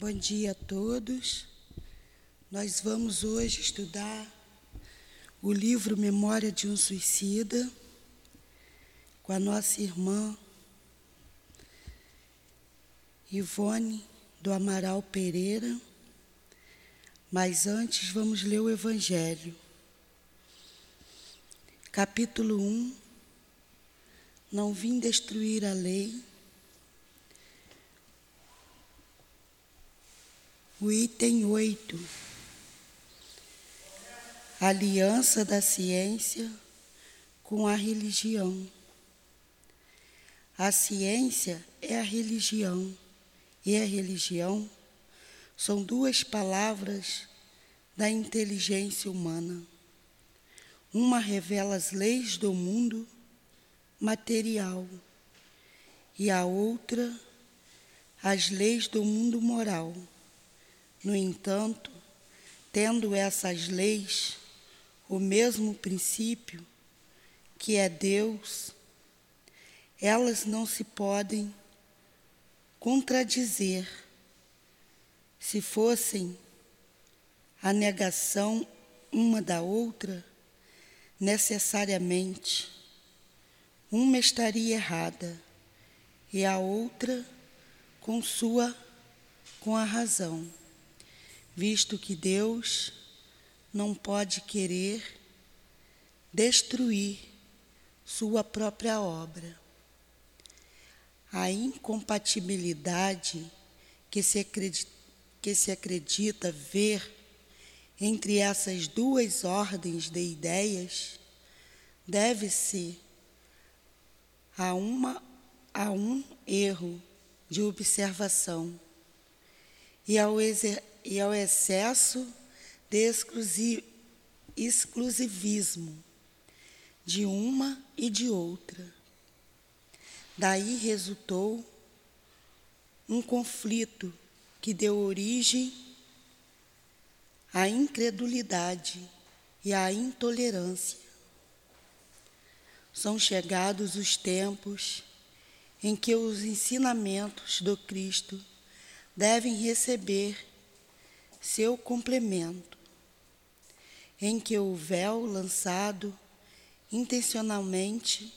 Bom dia a todos. Nós vamos hoje estudar o livro Memória de um Suicida com a nossa irmã Ivone do Amaral Pereira. Mas antes vamos ler o Evangelho. Capítulo 1. Não vim destruir a lei. O item 8. Aliança da ciência com a religião. A ciência é a religião e a religião são duas palavras da inteligência humana. Uma revela as leis do mundo material e a outra as leis do mundo moral. No entanto, tendo essas leis o mesmo princípio, que é Deus, elas não se podem contradizer se fossem a negação uma da outra, necessariamente, uma estaria errada e a outra com sua com a razão, visto que Deus não pode querer destruir sua própria obra. A incompatibilidade que se acredita que se acredita ver entre essas duas ordens de ideias deve-se a, uma, a um erro de observação e ao, e ao excesso de exclusivismo de uma e de outra. Daí resultou um conflito que deu origem à incredulidade e à intolerância. São chegados os tempos em que os ensinamentos do Cristo devem receber seu complemento, em que o véu lançado intencionalmente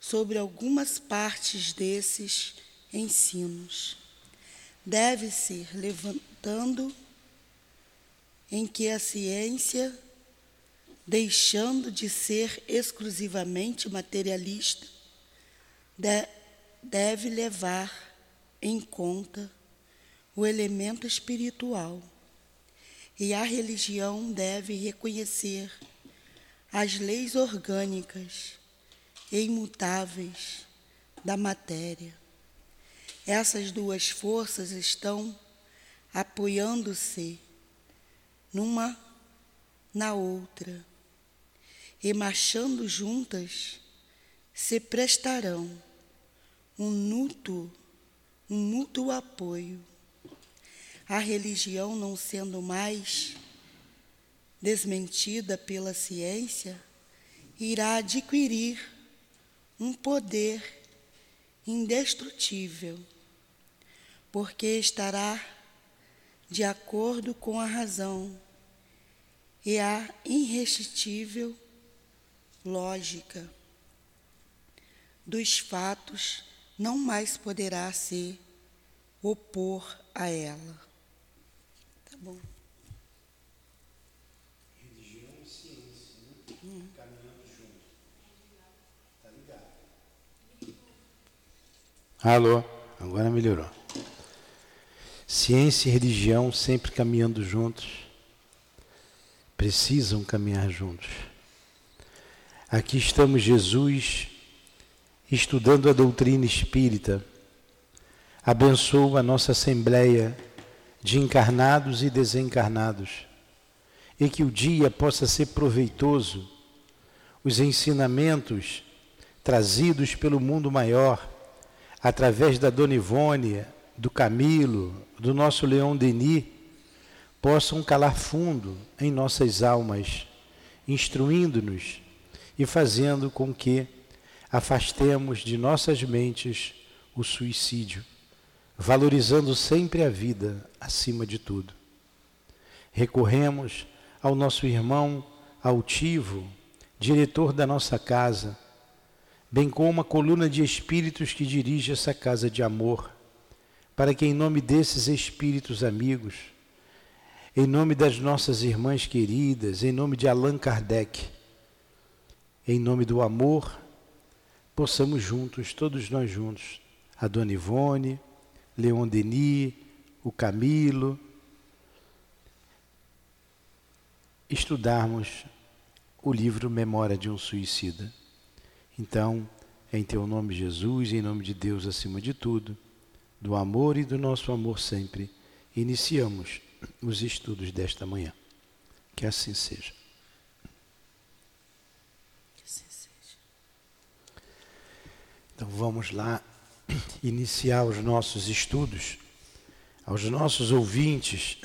sobre algumas partes desses ensinos deve-se levantando em que a ciência, deixando de ser exclusivamente materialista, deve levar em conta o elemento espiritual. E a religião deve reconhecer as leis orgânicas e imutáveis da matéria essas duas forças estão apoiando-se numa na outra e marchando juntas se prestarão um mútuo, um mútuo apoio. A religião não sendo mais desmentida pela ciência, irá adquirir um poder indestrutível porque estará de acordo com a razão e a irresistível lógica dos fatos não mais poderá se opor a ela. Tá bom. Religião e ciência, né? Hum. Caminhando junto. Tá ligado? Alô, agora melhorou. Ciência e religião sempre caminhando juntos, precisam caminhar juntos. Aqui estamos, Jesus, estudando a doutrina espírita. Abençoa a nossa assembleia de encarnados e desencarnados, e que o dia possa ser proveitoso, os ensinamentos trazidos pelo mundo maior, através da Dona Ivônia, do Camilo, do nosso Leão Denis, possam calar fundo em nossas almas, instruindo-nos e fazendo com que afastemos de nossas mentes o suicídio, valorizando sempre a vida acima de tudo. Recorremos ao nosso irmão altivo, diretor da nossa casa, bem como a coluna de espíritos que dirige essa casa de amor, para que, em nome desses espíritos amigos, em nome das nossas irmãs queridas, em nome de Allan Kardec, em nome do amor, possamos juntos, todos nós juntos, a Dona Ivone, Leon Denis, o Camilo, estudarmos o livro Memória de um Suicida. Então, em teu nome, Jesus, em nome de Deus acima de tudo, do amor e do nosso amor sempre, iniciamos os estudos desta manhã. Que assim seja. Então vamos lá iniciar os nossos estudos. Aos nossos ouvintes,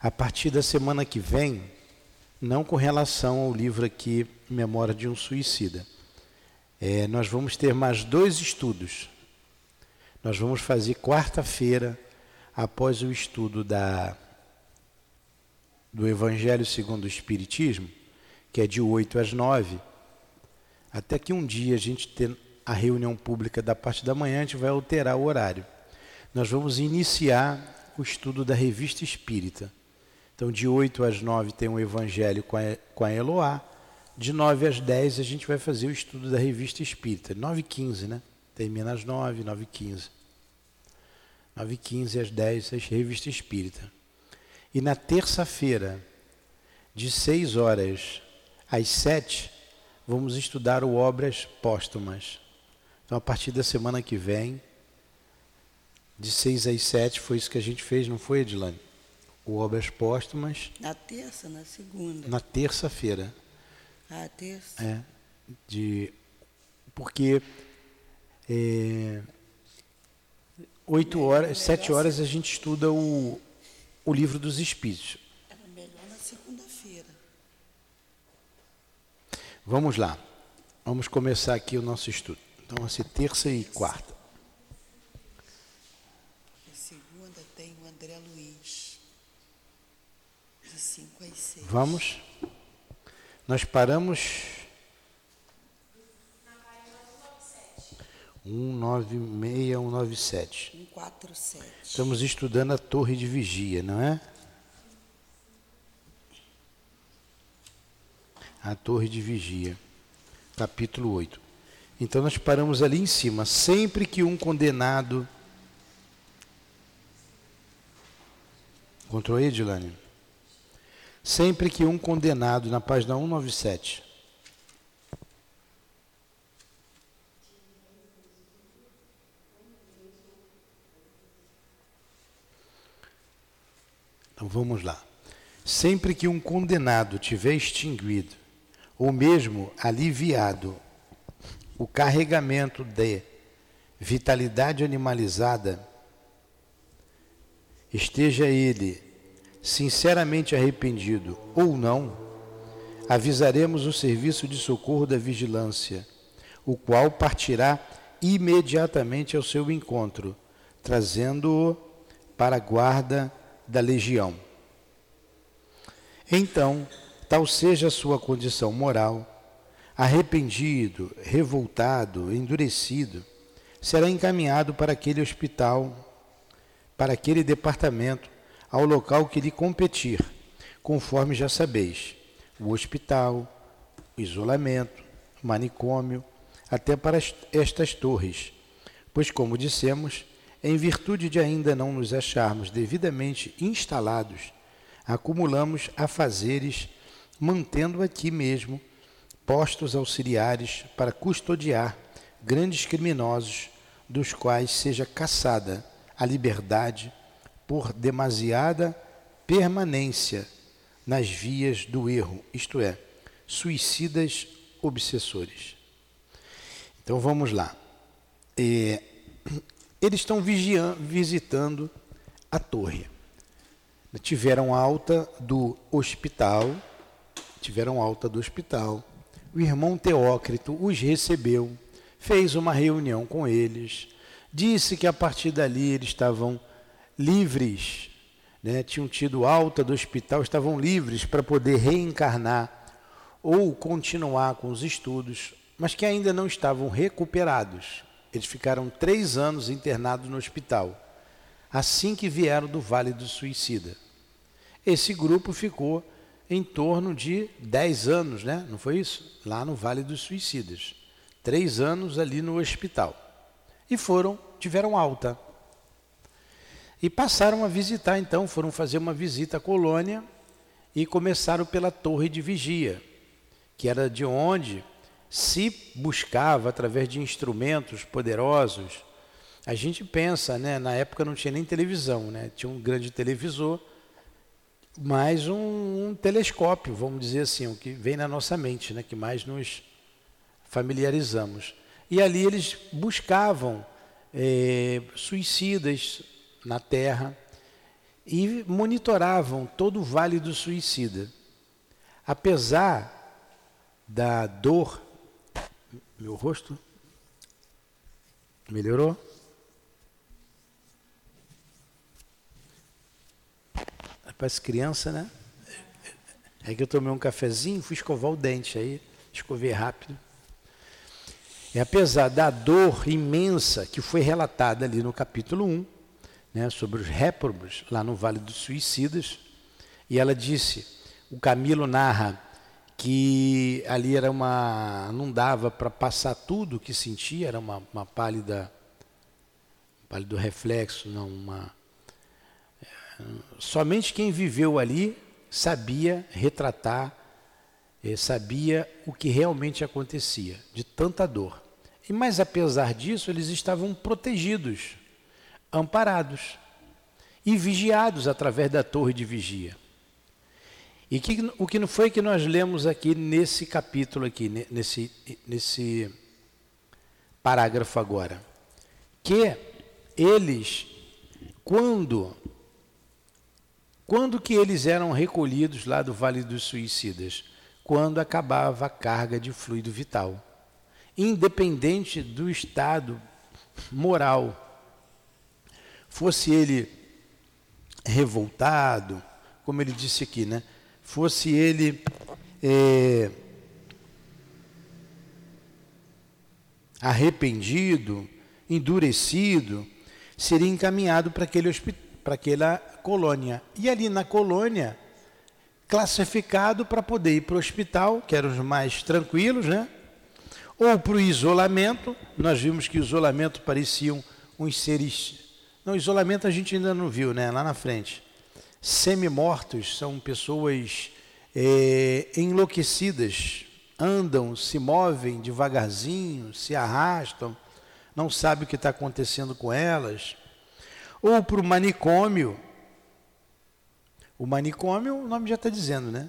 a partir da semana que vem, não com relação ao livro aqui, Memória de um Suicida, é, nós vamos ter mais dois estudos. Nós vamos fazer quarta-feira, após o estudo da, do Evangelho segundo o Espiritismo, que é de 8 às 9 até que um dia a gente ter a reunião pública da parte da manhã, a gente vai alterar o horário. Nós vamos iniciar o estudo da revista espírita. Então, de 8 às 9 tem o Evangelho com a, com a Eloá. De 9 às 10 a gente vai fazer o estudo da revista espírita. 9 e 15, né? Termina às 9, 9 e 15. 9 e 15 às 10 a revista espírita. E na terça-feira, de 6 horas às 7, vamos estudar o Obras Póstumas. Então, a partir da semana que vem, de 6 às 7, foi isso que a gente fez, não foi, Edilane? O Obras Póstumas. Na terça, na segunda. Na terça-feira. Ah, terça. É. De, porque é, 8 horas, 7 horas a gente estuda o, o livro dos Espíritos. Vamos lá. Vamos começar aqui o nosso estudo. Então, vai ser terça e quarta. A segunda tem o André Luiz, de 5 às 6. Vamos? Nós paramos. 196, 197. 147. Estamos estudando a torre de vigia, não é? A torre de vigia, capítulo 8. Então nós paramos ali em cima. Sempre que um condenado. Encontrou aí, Edilane? Sempre que um condenado, na página 197. Então vamos lá. Sempre que um condenado tiver extinguido ou mesmo aliviado o carregamento de vitalidade animalizada, esteja ele sinceramente arrependido ou não, avisaremos o serviço de socorro da vigilância, o qual partirá imediatamente ao seu encontro, trazendo-o para a guarda da legião. Então, tal seja a sua condição moral, arrependido, revoltado, endurecido, será encaminhado para aquele hospital, para aquele departamento, ao local que lhe competir, conforme já sabeis, o hospital, o isolamento, o manicômio, até para estas torres, pois, como dissemos, em virtude de ainda não nos acharmos devidamente instalados, acumulamos afazeres mantendo aqui mesmo postos auxiliares para custodiar grandes criminosos, dos quais seja caçada a liberdade por demasiada permanência nas vias do erro, isto é, suicidas obsessores. Então vamos lá. É, eles estão visitando a torre. Tiveram alta do hospital tiveram alta do hospital. O irmão Teócrito os recebeu, fez uma reunião com eles, Disse que a partir dali eles estavam livres, né? tinham tido alta do hospital, estavam livres para poder reencarnar ou continuar com os estudos, mas que ainda não estavam recuperados. Eles ficaram três anos internados no hospital, assim que vieram do Vale do Suicida. Esse grupo ficou em torno de dez anos, né? não foi isso? Lá no Vale dos Suicidas. Três anos ali no hospital. E foram, tiveram alta. E passaram a visitar, então, foram fazer uma visita à colônia e começaram pela torre de vigia, que era de onde se buscava, através de instrumentos poderosos. A gente pensa, né, na época não tinha nem televisão, né, tinha um grande televisor, mais um, um telescópio, vamos dizer assim, o que vem na nossa mente, né, que mais nos familiarizamos. E ali eles buscavam é, suicidas, na terra e monitoravam todo o vale do suicida. Apesar da dor, meu rosto melhorou? Parece criança, né? É que eu tomei um cafezinho, fui escovar o dente aí, escovei rápido. E apesar da dor imensa que foi relatada ali no capítulo 1, né, sobre os réprobos lá no Vale dos Suicidas, e ela disse, o Camilo narra que ali era uma, não dava para passar tudo o que sentia, era uma, uma pálida, pálido reflexo, não uma, somente quem viveu ali sabia retratar, eh, sabia o que realmente acontecia, de tanta dor. E mas apesar disso, eles estavam protegidos amparados e vigiados através da torre de vigia. E que, o que não foi que nós lemos aqui nesse capítulo aqui, nesse, nesse parágrafo agora? Que eles, quando, quando que eles eram recolhidos lá do Vale dos Suicidas? Quando acabava a carga de fluido vital. Independente do estado moral fosse ele revoltado, como ele disse aqui, né? Fosse ele é, arrependido, endurecido, seria encaminhado para aquele para aquela colônia. E ali na colônia, classificado para poder ir para o hospital, que eram os mais tranquilos, né? Ou para o isolamento, nós vimos que o isolamento pareciam uns seres não, isolamento a gente ainda não viu, né? Lá na frente. Semi-mortos são pessoas é, enlouquecidas, andam, se movem devagarzinho, se arrastam, não sabe o que está acontecendo com elas. Ou para o manicômio. O manicômio, o nome já está dizendo, né?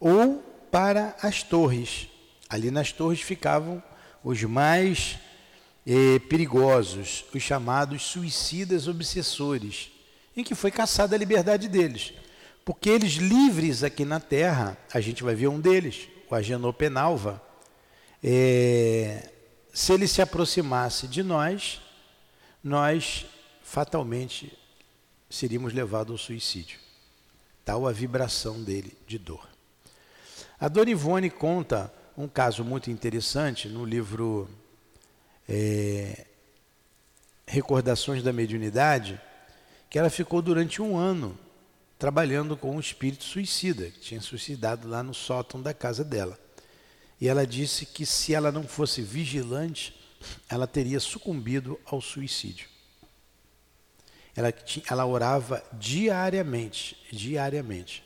Ou para as torres. Ali nas torres ficavam os mais eh, perigosos, os chamados suicidas obsessores, em que foi caçada a liberdade deles. Porque eles livres aqui na Terra, a gente vai ver um deles, o Agenor Penalva, é, se ele se aproximasse de nós, nós fatalmente seríamos levados ao suicídio. Tal a vibração dele de dor. A Dona Ivone conta um caso muito interessante no livro é, Recordações da Mediunidade, que ela ficou durante um ano trabalhando com um espírito suicida, que tinha suicidado lá no sótão da casa dela. E ela disse que se ela não fosse vigilante, ela teria sucumbido ao suicídio. Ela, ela orava diariamente, diariamente,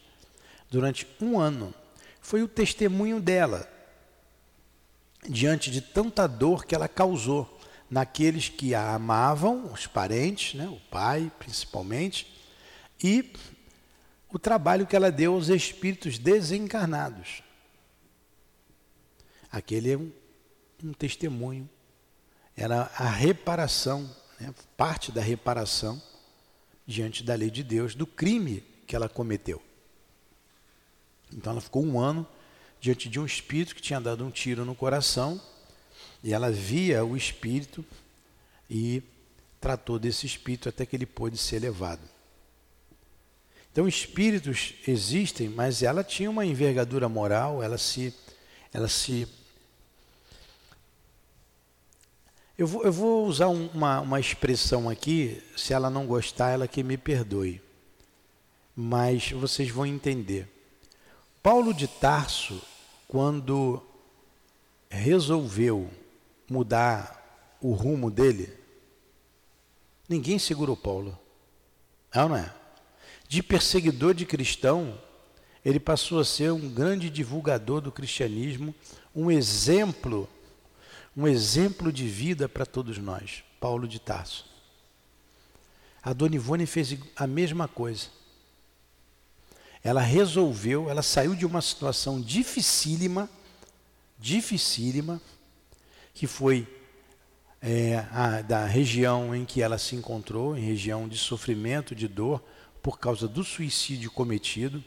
durante um ano. Foi o testemunho dela diante de tanta dor que ela causou naqueles que a amavam, os parentes, né, o pai principalmente, e o trabalho que ela deu aos espíritos desencarnados. Aquele é um, um testemunho, era a reparação, né, parte da reparação diante da lei de Deus, do crime que ela cometeu. Então ela ficou um ano diante de um espírito que tinha dado um tiro no coração e ela via o espírito e tratou desse espírito até que ele pôde ser levado. Então, espíritos existem, mas ela tinha uma envergadura moral, ela se. Ela se eu, vou, eu vou usar uma, uma expressão aqui, se ela não gostar, ela que me perdoe. Mas vocês vão entender. Paulo de Tarso, quando resolveu mudar o rumo dele, ninguém segurou Paulo. É ou não é? De perseguidor de cristão, ele passou a ser um grande divulgador do cristianismo, um exemplo, um exemplo de vida para todos nós. Paulo de Tarso. A Dona Ivone fez a mesma coisa. Ela resolveu, ela saiu de uma situação dificílima, dificílima, que foi é, a, da região em que ela se encontrou, em região de sofrimento, de dor, por causa do suicídio cometido.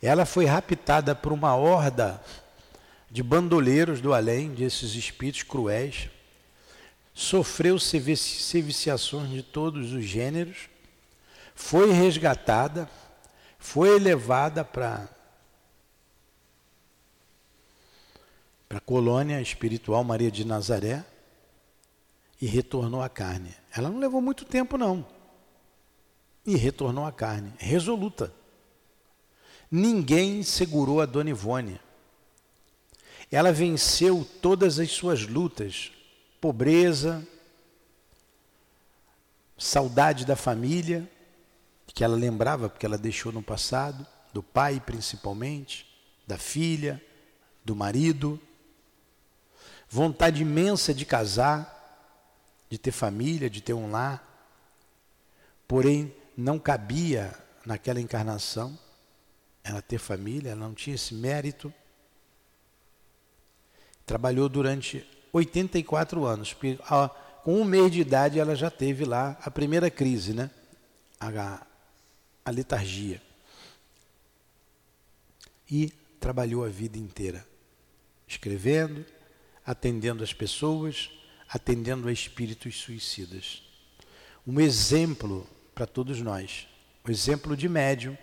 Ela foi raptada por uma horda de bandoleiros do além, desses espíritos cruéis. Sofreu seviciações de todos os gêneros. Foi resgatada, foi levada para para a colônia espiritual Maria de Nazaré e retornou à carne. Ela não levou muito tempo, não e retornou à carne, resoluta. Ninguém segurou a Dona Ivone. Ela venceu todas as suas lutas, pobreza, saudade da família, que ela lembrava porque ela deixou no passado, do pai principalmente, da filha, do marido, vontade imensa de casar, de ter família, de ter um lar, porém não cabia naquela encarnação ela ter família, ela não tinha esse mérito. Trabalhou durante 84 anos. Com um mês de idade ela já teve lá a primeira crise, né? A, a letargia. E trabalhou a vida inteira, escrevendo, atendendo as pessoas, atendendo a espíritos suicidas. Um exemplo para todos nós. O exemplo de médium,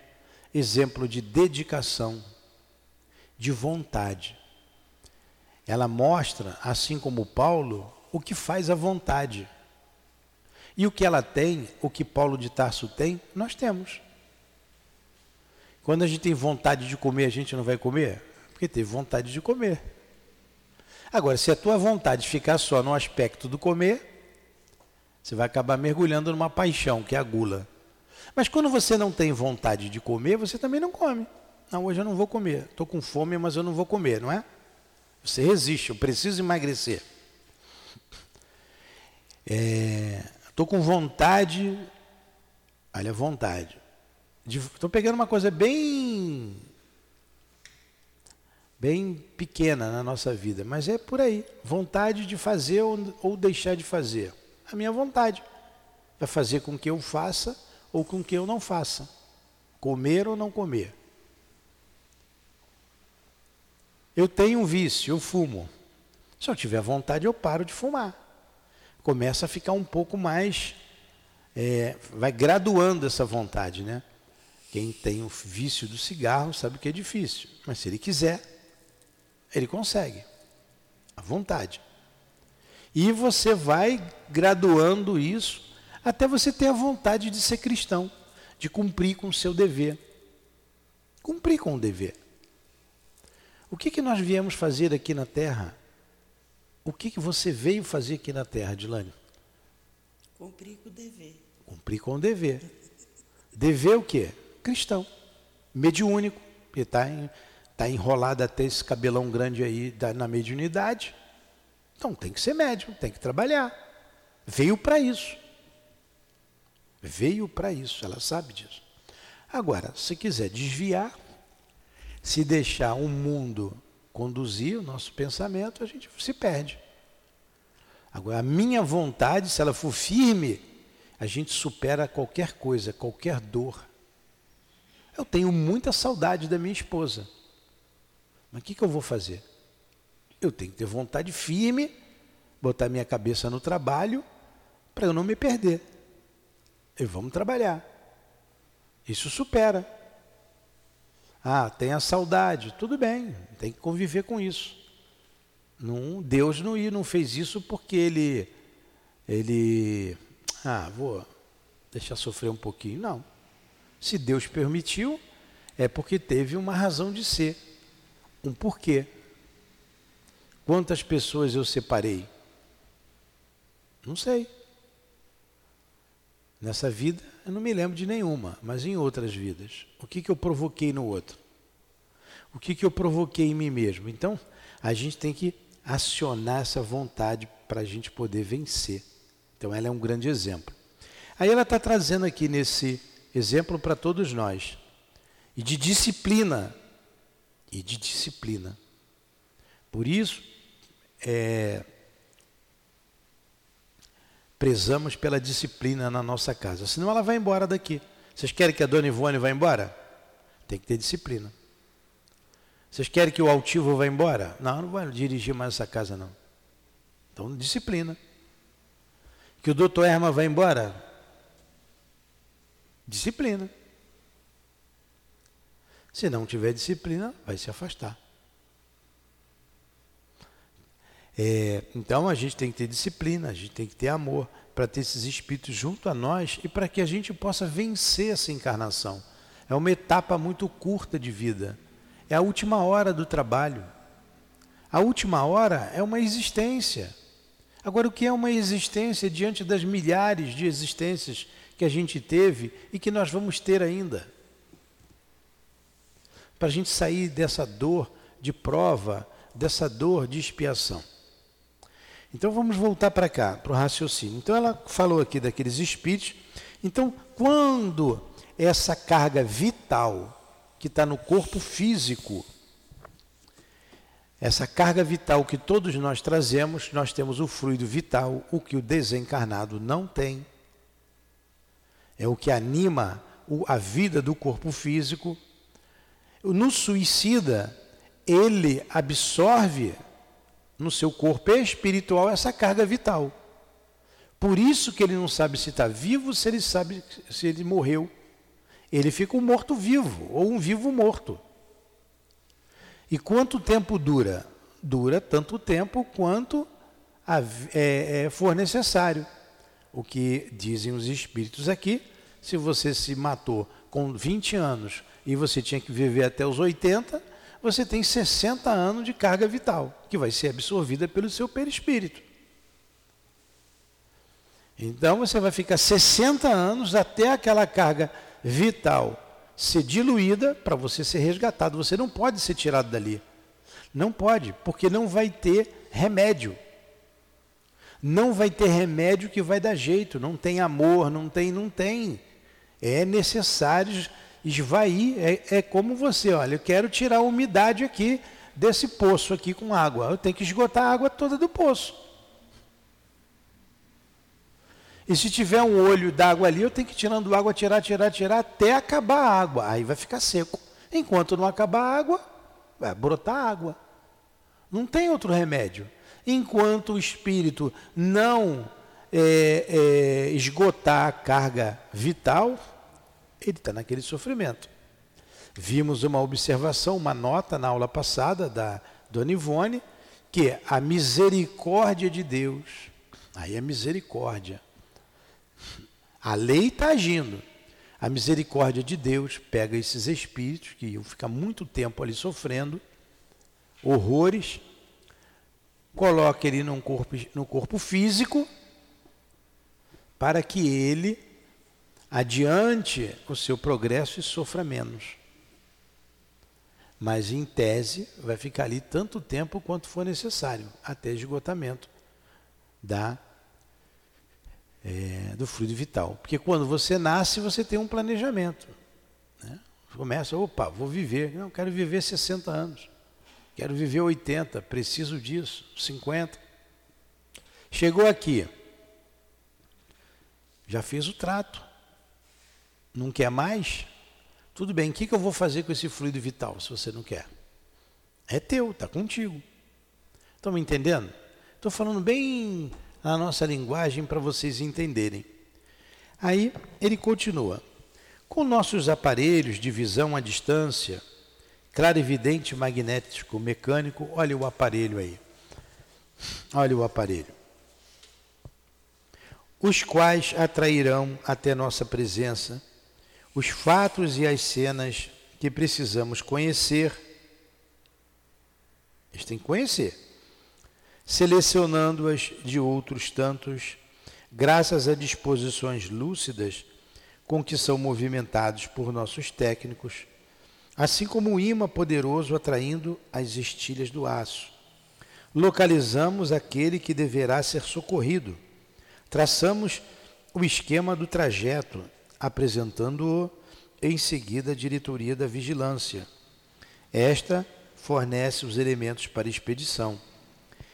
exemplo de dedicação, de vontade. Ela mostra, assim como Paulo, o que faz a vontade. E o que ela tem, o que Paulo de Tarso tem, nós temos. Quando a gente tem vontade de comer, a gente não vai comer? Porque teve vontade de comer. Agora, se a tua vontade ficar só no aspecto do comer, você vai acabar mergulhando numa paixão, que é a gula. Mas quando você não tem vontade de comer, você também não come. Não, hoje eu não vou comer. Estou com fome, mas eu não vou comer, não é? Você resiste, eu preciso emagrecer. Estou é, com vontade, olha, vontade. Estou pegando uma coisa bem bem pequena na nossa vida, mas é por aí. Vontade de fazer ou, ou deixar de fazer a minha vontade. Vai fazer com que eu faça ou com que eu não faça. Comer ou não comer. Eu tenho um vício, eu fumo. Se eu tiver vontade, eu paro de fumar. Começa a ficar um pouco mais. É, vai graduando essa vontade, né? Quem tem o vício do cigarro sabe que é difícil, mas se ele quiser, ele consegue. A vontade. E você vai graduando isso até você ter a vontade de ser cristão, de cumprir com o seu dever. Cumprir com o dever. O que, que nós viemos fazer aqui na Terra? O que, que você veio fazer aqui na Terra, Dilane? Cumprir com o dever. Cumprir com o dever. Dever o quê? Cristão. Mediúnico. Porque está tá enrolado até esse cabelão grande aí da, na mediunidade. Então tem que ser médium, tem que trabalhar. Veio para isso. Veio para isso, ela sabe disso. Agora, se quiser desviar, se deixar o mundo conduzir o nosso pensamento, a gente se perde. Agora, a minha vontade, se ela for firme, a gente supera qualquer coisa, qualquer dor. Eu tenho muita saudade da minha esposa. Mas o que, que eu vou fazer? Eu tenho que ter vontade firme, botar minha cabeça no trabalho para eu não me perder. E vamos trabalhar. Isso supera. Ah, tem a saudade, tudo bem, tem que conviver com isso. Não, Deus não, não fez isso porque ele, ele, ah, vou deixar sofrer um pouquinho. Não. Se Deus permitiu, é porque teve uma razão de ser, um porquê. Quantas pessoas eu separei? Não sei. Nessa vida, eu não me lembro de nenhuma, mas em outras vidas. O que, que eu provoquei no outro? O que, que eu provoquei em mim mesmo? Então, a gente tem que acionar essa vontade para a gente poder vencer. Então, ela é um grande exemplo. Aí, ela está trazendo aqui nesse exemplo para todos nós. E de disciplina. E de disciplina. Por isso, é, prezamos pela disciplina na nossa casa. Senão ela vai embora daqui. Vocês querem que a dona Ivone vá embora? Tem que ter disciplina. Vocês querem que o altivo vá embora? Não, não vai dirigir mais essa casa, não. Então, disciplina. Que o doutor Erma vá embora? Disciplina. Se não tiver disciplina, vai se afastar. É, então a gente tem que ter disciplina, a gente tem que ter amor para ter esses espíritos junto a nós e para que a gente possa vencer essa encarnação. É uma etapa muito curta de vida. É a última hora do trabalho. A última hora é uma existência. Agora, o que é uma existência diante das milhares de existências que a gente teve e que nós vamos ter ainda? Para a gente sair dessa dor de prova, dessa dor de expiação. Então vamos voltar para cá, para o raciocínio. Então ela falou aqui daqueles espíritos. Então, quando essa carga vital que está no corpo físico, essa carga vital que todos nós trazemos, nós temos o fluido vital, o que o desencarnado não tem. É o que anima a vida do corpo físico. No suicida, ele absorve no seu corpo espiritual essa carga vital. Por isso que ele não sabe se está vivo, se ele sabe se ele morreu. Ele fica um morto-vivo ou um vivo-morto. E quanto tempo dura? Dura tanto tempo quanto a, é, é, for necessário. O que dizem os espíritos aqui, se você se matou com 20 anos e você tinha que viver até os 80, você tem 60 anos de carga vital, que vai ser absorvida pelo seu perispírito. Então você vai ficar 60 anos até aquela carga vital ser diluída para você ser resgatado. Você não pode ser tirado dali. Não pode, porque não vai ter remédio. Não vai ter remédio que vai dar jeito, não tem amor, não tem, não tem. É necessário esvair, é, é como você, olha, eu quero tirar a umidade aqui desse poço aqui com água. Eu tenho que esgotar a água toda do poço. E se tiver um olho d'água ali, eu tenho que ir tirando água, tirar, tirar, tirar, até acabar a água. Aí vai ficar seco. Enquanto não acabar a água, vai brotar água. Não tem outro remédio. Enquanto o espírito não é, é, esgotar a carga vital, ele está naquele sofrimento. Vimos uma observação, uma nota na aula passada da Dona Ivone, que a misericórdia de Deus, aí é misericórdia. A lei está agindo. A misericórdia de Deus pega esses espíritos que iam ficar muito tempo ali sofrendo horrores, coloca ele num corpo, no corpo físico, para que ele adiante o seu progresso e sofra menos. Mas, em tese, vai ficar ali tanto tempo quanto for necessário, até esgotamento da, é, do fluido vital. Porque quando você nasce, você tem um planejamento. Né? Começa, opa, vou viver. Não, quero viver 60 anos. Quero viver 80, preciso disso, 50. Chegou aqui, já fez o trato não quer mais, tudo bem, o que, que eu vou fazer com esse fluido vital se você não quer? É teu, está contigo. Estão me entendendo? Estou falando bem na nossa linguagem para vocês entenderem. Aí ele continua: com nossos aparelhos de visão à distância, clarividente magnético mecânico, olha o aparelho aí. Olha o aparelho. Os quais atrairão até nossa presença os fatos e as cenas que precisamos conhecer. Eles têm que conhecer. Selecionando-as de outros tantos, graças a disposições lúcidas com que são movimentados por nossos técnicos, assim como o imã poderoso atraindo as estilhas do aço. Localizamos aquele que deverá ser socorrido. Traçamos o esquema do trajeto, apresentando-o em seguida à diretoria da vigilância. Esta fornece os elementos para expedição.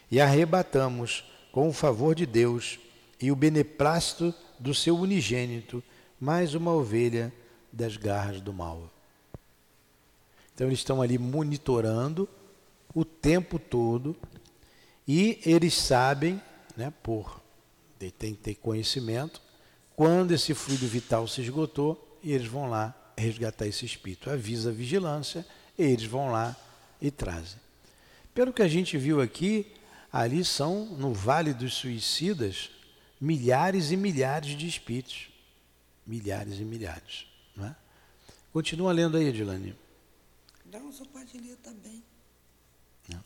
E arrebatamos, com o favor de Deus e o beneplácito do seu unigênito, mais uma ovelha das garras do mal. Então eles estão ali monitorando o tempo todo e eles sabem, né, por tem que ter conhecimento, quando esse fluido vital se esgotou, e eles vão lá resgatar esse espírito. Avisa a vigilância, eles vão lá e trazem. Pelo que a gente viu aqui, ali são, no Vale dos Suicidas, milhares e milhares de espíritos milhares e milhares. Não é? Continua lendo aí, Edilane. Não, só pode ler também. Não.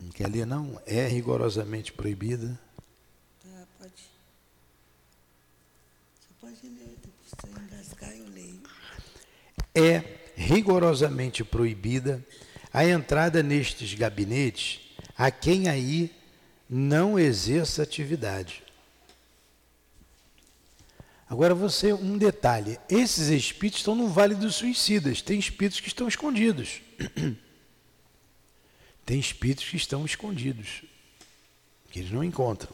não quer ler, não? É rigorosamente proibida. Tá, pode. Você pode ler, depois você engasgar, eu leio. É rigorosamente proibida a entrada nestes gabinetes a quem aí não exerça atividade Agora você, um detalhe, esses espíritos estão no Vale dos Suicidas, tem espíritos que estão escondidos. Tem espíritos que estão escondidos, que eles não encontram.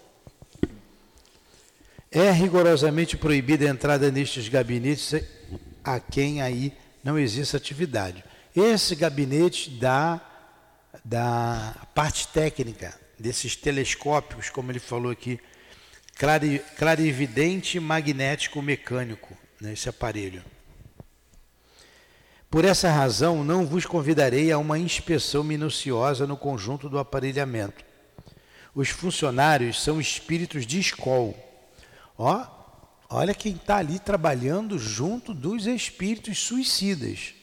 É rigorosamente proibida a entrada nestes gabinetes a quem aí não existe atividade. Esse gabinete da, da parte técnica, desses telescópios, como ele falou aqui, clarividente magnético mecânico, nesse aparelho. Por essa razão, não vos convidarei a uma inspeção minuciosa no conjunto do aparelhamento. Os funcionários são espíritos de escola. Ó, olha quem está ali trabalhando junto dos espíritos suicidas.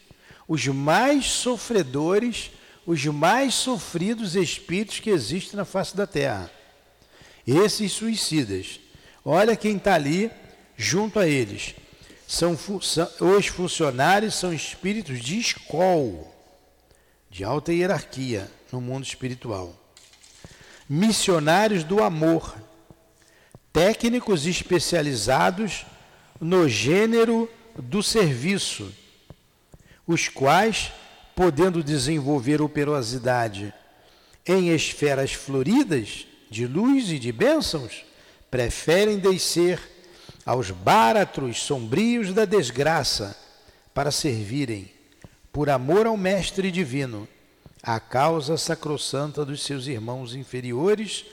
Os mais sofredores, os mais sofridos espíritos que existem na face da Terra. Esses suicidas, olha quem está ali junto a eles. São, são, os funcionários são espíritos de escola, de alta hierarquia no mundo espiritual. Missionários do amor, técnicos especializados no gênero do serviço, os quais, podendo desenvolver operosidade em esferas floridas, de luz e de bênçãos, preferem descer aos báratros sombrios da desgraça para servirem, por amor ao Mestre Divino, a causa sacrossanta dos seus irmãos inferiores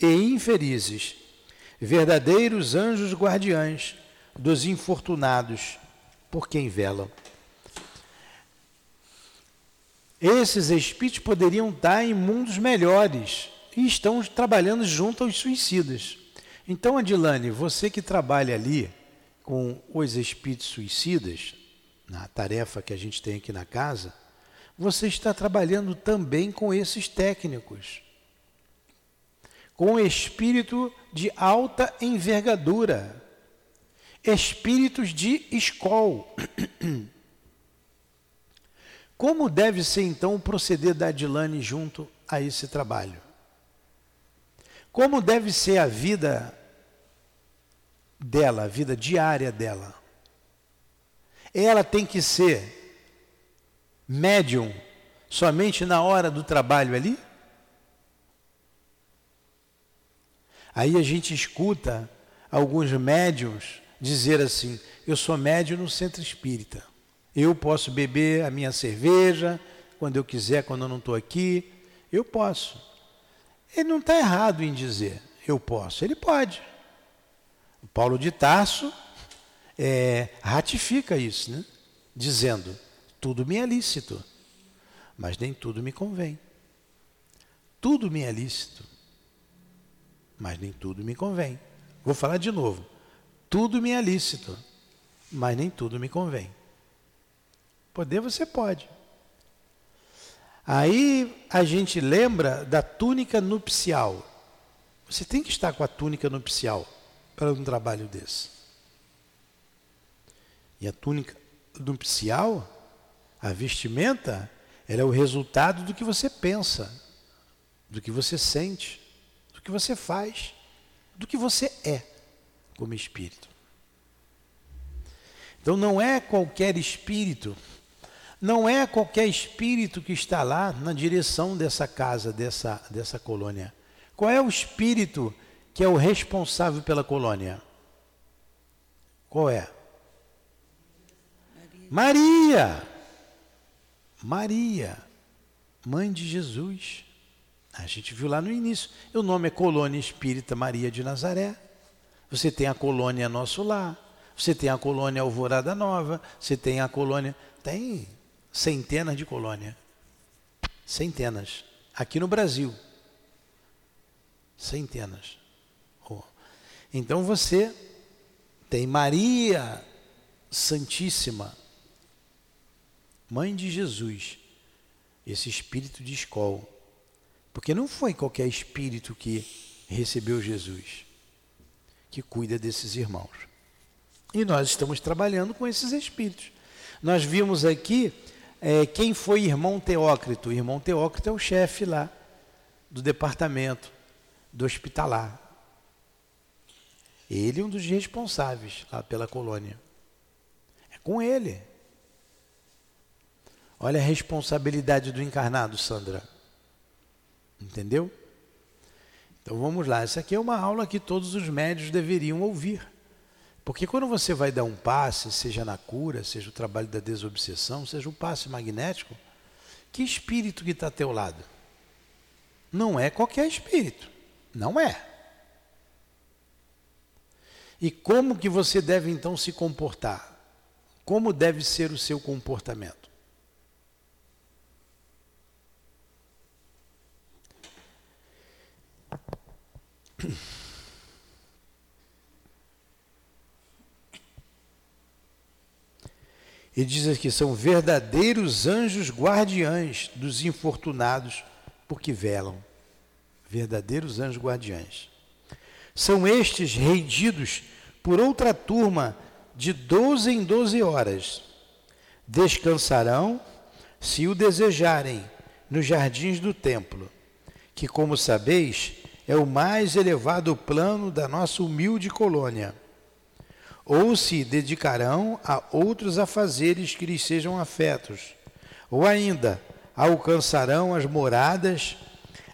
e infelizes, verdadeiros anjos guardiães dos infortunados por quem velam. Esses espíritos poderiam estar em mundos melhores, e estão trabalhando junto aos suicidas. Então, Adilane, você que trabalha ali com os espíritos suicidas, na tarefa que a gente tem aqui na casa, você está trabalhando também com esses técnicos. Com espírito de alta envergadura, espíritos de escola. Como deve ser então o proceder da Adilane junto a esse trabalho? Como deve ser a vida dela, a vida diária dela? Ela tem que ser médium somente na hora do trabalho ali? Aí a gente escuta alguns médiums dizer assim: eu sou médium no centro espírita. Eu posso beber a minha cerveja quando eu quiser, quando eu não estou aqui. Eu posso Ele não está errado em dizer eu posso. Ele pode. O Paulo de Tarso é, ratifica isso, né? dizendo: tudo me é lícito, mas nem tudo me convém. Tudo me é lícito, mas nem tudo me convém. Vou falar de novo. Tudo me é lícito, mas nem tudo me convém. Poder você pode. Aí a gente lembra da túnica nupcial. Você tem que estar com a túnica nupcial para um trabalho desse. E a túnica nupcial, a vestimenta, ela é o resultado do que você pensa, do que você sente, que você faz, do que você é como espírito. Então não é qualquer espírito, não é qualquer espírito que está lá na direção dessa casa, dessa, dessa colônia. Qual é o espírito que é o responsável pela colônia? Qual é? Maria. Maria, mãe de Jesus. A gente viu lá no início. O nome é Colônia Espírita Maria de Nazaré. Você tem a colônia Nosso Lar. Você tem a colônia Alvorada Nova. Você tem a colônia. Tem centenas de colônias. Centenas. Aqui no Brasil. Centenas. Oh. Então você tem Maria Santíssima, mãe de Jesus, esse espírito de escola. Porque não foi qualquer espírito que recebeu Jesus, que cuida desses irmãos. E nós estamos trabalhando com esses espíritos. Nós vimos aqui é, quem foi irmão Teócrito. O irmão Teócrito é o chefe lá do departamento do hospitalar. Ele é um dos responsáveis lá pela colônia. É com ele. Olha a responsabilidade do encarnado, Sandra. Entendeu? Então vamos lá. Essa aqui é uma aula que todos os médios deveriam ouvir. Porque quando você vai dar um passe, seja na cura, seja o trabalho da desobsessão, seja o passe magnético, que espírito que está ao teu lado? Não é qualquer espírito. Não é. E como que você deve então se comportar? Como deve ser o seu comportamento? E diz aqui: são verdadeiros anjos guardiães dos infortunados, porque velam verdadeiros anjos guardiães. São estes reididos por outra turma de doze em doze horas. Descansarão, se o desejarem, nos jardins do templo, que, como sabeis, é o mais elevado plano da nossa humilde colônia. Ou se dedicarão a outros afazeres que lhes sejam afetos, ou ainda alcançarão as moradas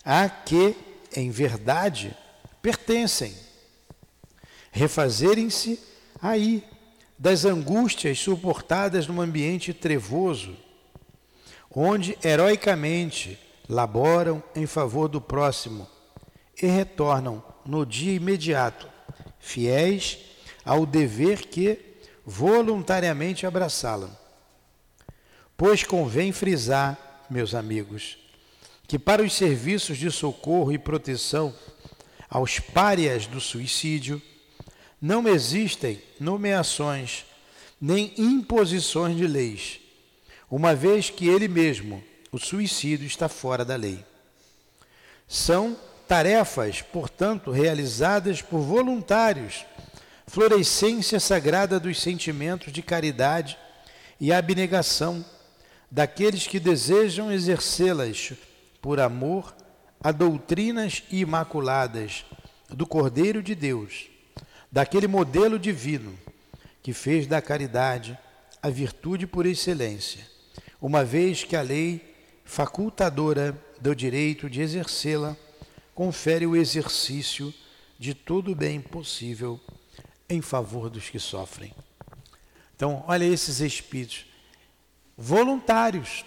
a que, em verdade, pertencem. Refazerem-se aí das angústias suportadas num ambiente trevoso, onde heroicamente laboram em favor do próximo e retornam no dia imediato, fiéis ao dever que voluntariamente abraçá-la. Pois convém frisar, meus amigos, que para os serviços de socorro e proteção aos párias do suicídio não existem nomeações nem imposições de leis, uma vez que ele mesmo, o suicídio, está fora da lei. São tarefas, portanto, realizadas por voluntários, florescência sagrada dos sentimentos de caridade e abnegação daqueles que desejam exercê-las por amor a doutrinas imaculadas do Cordeiro de Deus, daquele modelo divino que fez da caridade a virtude por excelência, uma vez que a lei facultadora do direito de exercê-la confere o exercício de todo o bem possível em favor dos que sofrem. Então, olha esses espíritos voluntários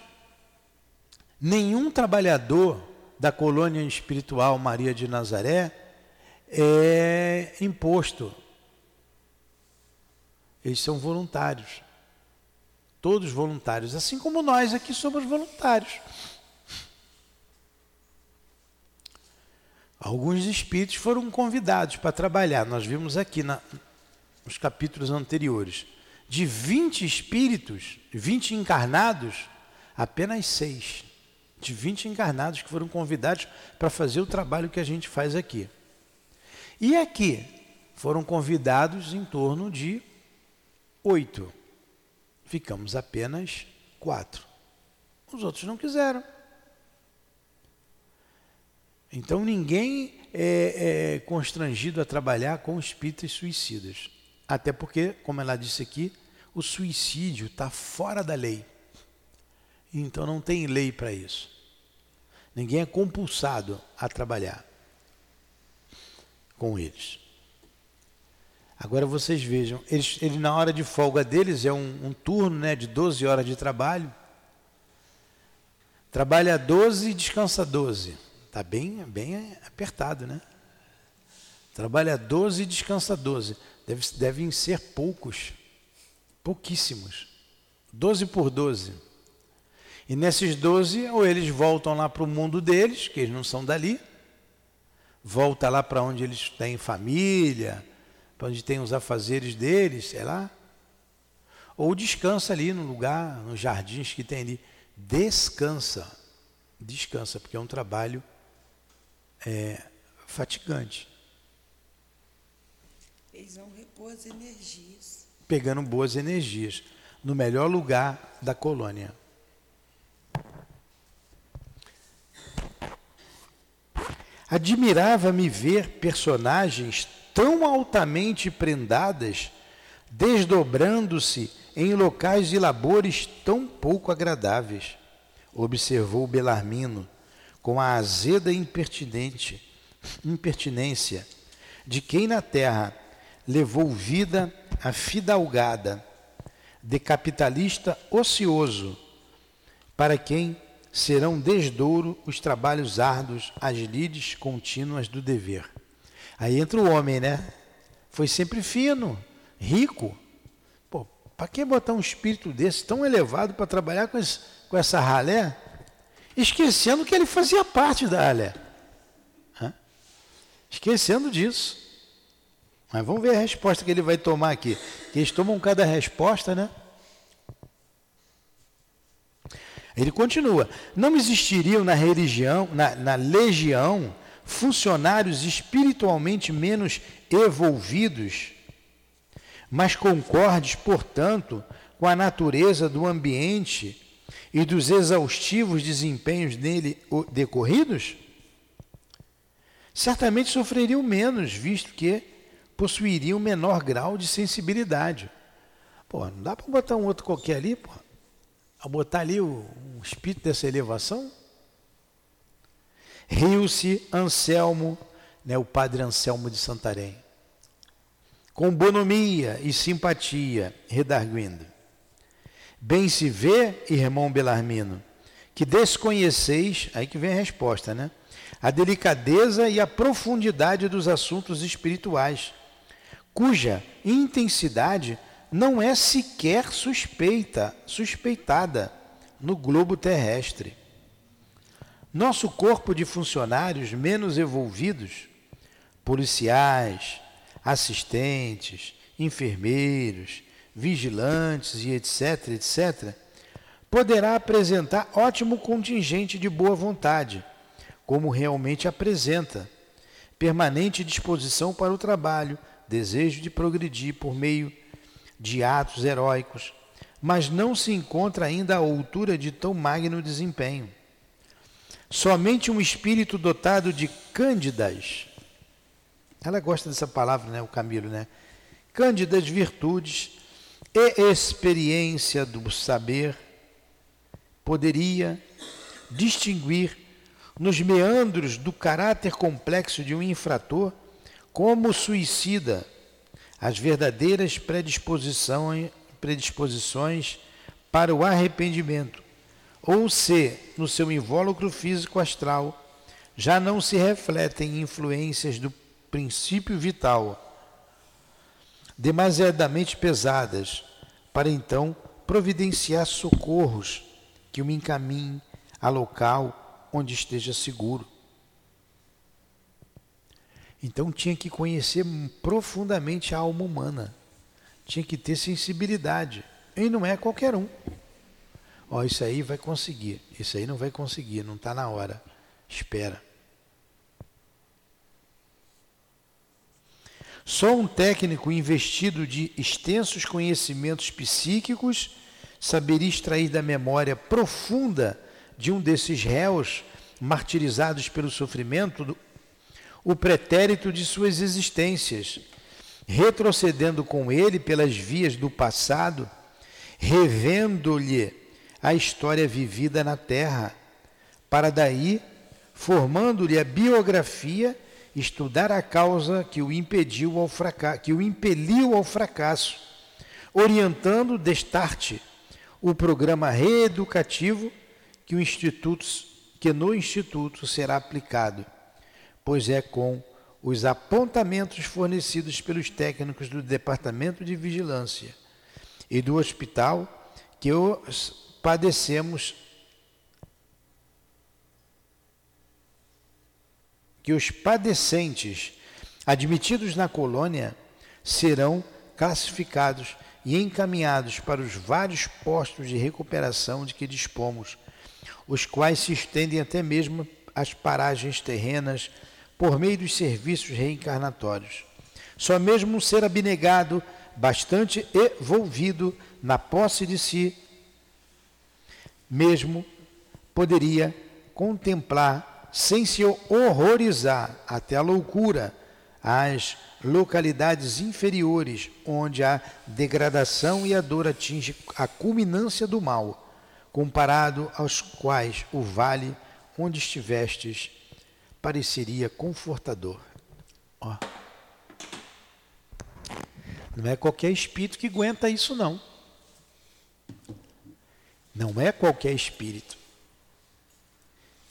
Nenhum trabalhador da colônia espiritual Maria de Nazaré é imposto. Eles são voluntários. Todos voluntários, assim como nós aqui somos voluntários. Alguns espíritos foram convidados para trabalhar, nós vimos aqui na, nos capítulos anteriores. De 20 espíritos, 20 encarnados, apenas seis. De 20 encarnados que foram convidados para fazer o trabalho que a gente faz aqui. E aqui foram convidados em torno de oito. Ficamos apenas quatro. Os outros não quiseram. Então ninguém é, é constrangido a trabalhar com espíritas suicidas. Até porque, como ela disse aqui, o suicídio está fora da lei. Então não tem lei para isso. Ninguém é compulsado a trabalhar com eles. Agora vocês vejam, eles, ele na hora de folga deles é um, um turno né, de 12 horas de trabalho. Trabalha 12 e descansa 12. Está bem, bem apertado, né? Trabalha 12 e descansa 12. Deve, devem ser poucos, pouquíssimos. 12 por 12. E nesses 12, ou eles voltam lá para o mundo deles, que eles não são dali, volta lá para onde eles têm família, para onde tem os afazeres deles, sei lá. Ou descansa ali no lugar, nos jardins que tem ali. Descansa. Descansa, porque é um trabalho é, fatigante. Eles vão repor as energias. Pegando boas energias. No melhor lugar da colônia. Admirava-me ver personagens tão altamente prendadas, desdobrando-se em locais e labores tão pouco agradáveis, observou Belarmino com a azeda impertinente impertinência de quem na terra levou vida a fidalgada, de capitalista ocioso, para quem serão desdouro os trabalhos árduos, as lides contínuas do dever. Aí entra o homem, né? Foi sempre fino, rico. Pô, para que botar um espírito desse tão elevado para trabalhar com, esse, com essa ralé? Esquecendo que ele fazia parte da. Hã? Esquecendo disso. Mas vamos ver a resposta que ele vai tomar aqui. Eles tomam cada resposta, né? Ele continua: não existiriam na religião, na, na legião, funcionários espiritualmente menos evolvidos, mas concordes, portanto, com a natureza do ambiente e dos exaustivos desempenhos nele decorridos? Certamente sofreriam menos, visto que possuiriam menor grau de sensibilidade. Pô, não dá para botar um outro qualquer ali, pô. A botar ali o, o espírito dessa elevação? Riu-se Anselmo, né, o padre Anselmo de Santarém, com bonomia e simpatia, redarguindo. Bem se vê, irmão Belarmino, que desconheceis, aí que vem a resposta, né? A delicadeza e a profundidade dos assuntos espirituais, cuja intensidade não é sequer suspeita, suspeitada no globo terrestre. Nosso corpo de funcionários menos evolvidos, policiais, assistentes, enfermeiros, vigilantes e etc., etc., poderá apresentar ótimo contingente de boa vontade, como realmente apresenta, permanente disposição para o trabalho, desejo de progredir por meio de atos heróicos, mas não se encontra ainda à altura de tão magno desempenho. Somente um espírito dotado de cândidas, ela gosta dessa palavra, né, o Camilo, né? Cândidas virtudes e experiência do saber poderia distinguir nos meandros do caráter complexo de um infrator como suicida as verdadeiras predisposições, predisposições para o arrependimento ou se, no seu invólucro físico astral, já não se refletem influências do princípio vital demasiadamente pesadas, para então providenciar socorros que o encaminhem a local onde esteja seguro. Então tinha que conhecer profundamente a alma humana, tinha que ter sensibilidade, e não é qualquer um. Ó, isso aí vai conseguir, isso aí não vai conseguir, não está na hora, espera. Só um técnico investido de extensos conhecimentos psíquicos saberia extrair da memória profunda de um desses réus martirizados pelo sofrimento o pretérito de suas existências, retrocedendo com ele pelas vias do passado, revendo-lhe a história vivida na terra, para daí, formando-lhe a biografia estudar a causa que o impediu ao fracasso, que o impeliu ao fracasso, orientando destarte o programa reeducativo que o instituto que no instituto será aplicado, pois é com os apontamentos fornecidos pelos técnicos do departamento de vigilância e do hospital que os padecemos que os padecentes admitidos na colônia serão classificados e encaminhados para os vários postos de recuperação de que dispomos, os quais se estendem até mesmo às paragens terrenas por meio dos serviços reencarnatórios. Só mesmo um ser abnegado, bastante envolvido na posse de si, mesmo poderia contemplar sem se horrorizar até a loucura, as localidades inferiores, onde a degradação e a dor atinge a culminância do mal, comparado aos quais o vale onde estivestes pareceria confortador. Ó. Não é qualquer espírito que aguenta isso, não. Não é qualquer espírito.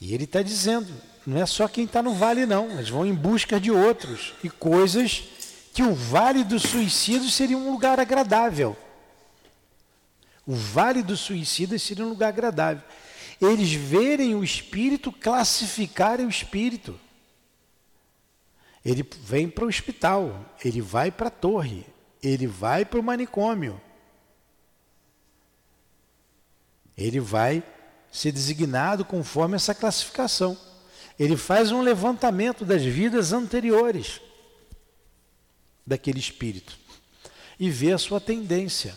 E ele está dizendo, não é só quem está no vale, não. Eles vão em busca de outros e coisas que o vale do suicídio seria um lugar agradável. O vale do suicida seria um lugar agradável. Eles verem o espírito, classificarem o espírito. Ele vem para o hospital, ele vai para a torre, ele vai para o manicômio. Ele vai ser designado conforme essa classificação. Ele faz um levantamento das vidas anteriores daquele espírito e vê a sua tendência.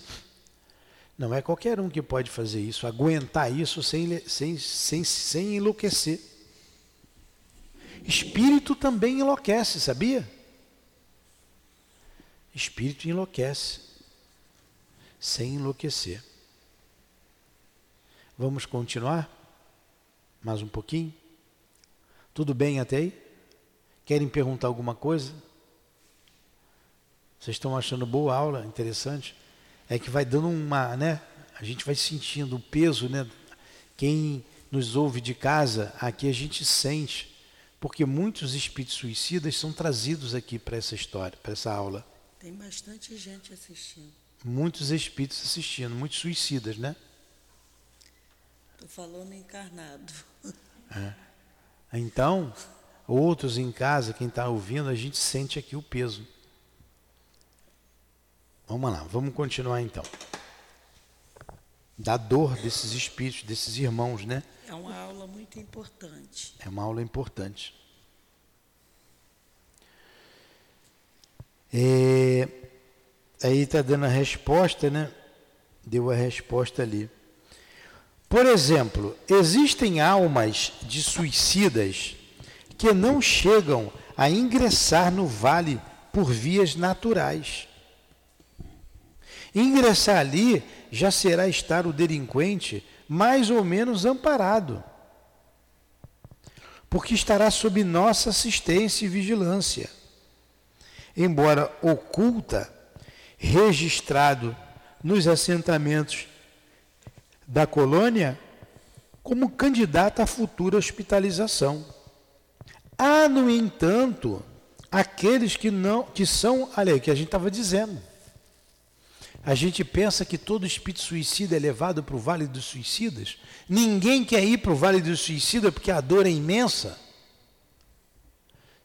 Não é qualquer um que pode fazer isso, aguentar isso sem, sem, sem, sem enlouquecer. Espírito também enlouquece, sabia? Espírito enlouquece sem enlouquecer. Vamos continuar? Mais um pouquinho? Tudo bem até aí? Querem perguntar alguma coisa? Vocês estão achando boa a aula? Interessante? É que vai dando uma, né? A gente vai sentindo o peso, né? Quem nos ouve de casa, aqui a gente sente, porque muitos espíritos suicidas são trazidos aqui para essa história, para essa aula. Tem bastante gente assistindo. Muitos espíritos assistindo, muitos suicidas, né? Estou falando encarnado. É. Então, outros em casa, quem está ouvindo, a gente sente aqui o peso. Vamos lá, vamos continuar então. Da dor desses espíritos, desses irmãos, né? É uma aula muito importante. É uma aula importante. É, aí está dando a resposta, né? Deu a resposta ali. Por exemplo, existem almas de suicidas que não chegam a ingressar no vale por vias naturais. Ingressar ali já será estar o delinquente mais ou menos amparado, porque estará sob nossa assistência e vigilância. Embora oculta, registrado nos assentamentos da colônia como candidata à futura hospitalização. Há, no entanto, aqueles que não, que são, olha aí, que a gente estava dizendo. A gente pensa que todo espírito suicida é levado para o vale dos suicidas. Ninguém quer ir para o vale dos suicidas porque a dor é imensa.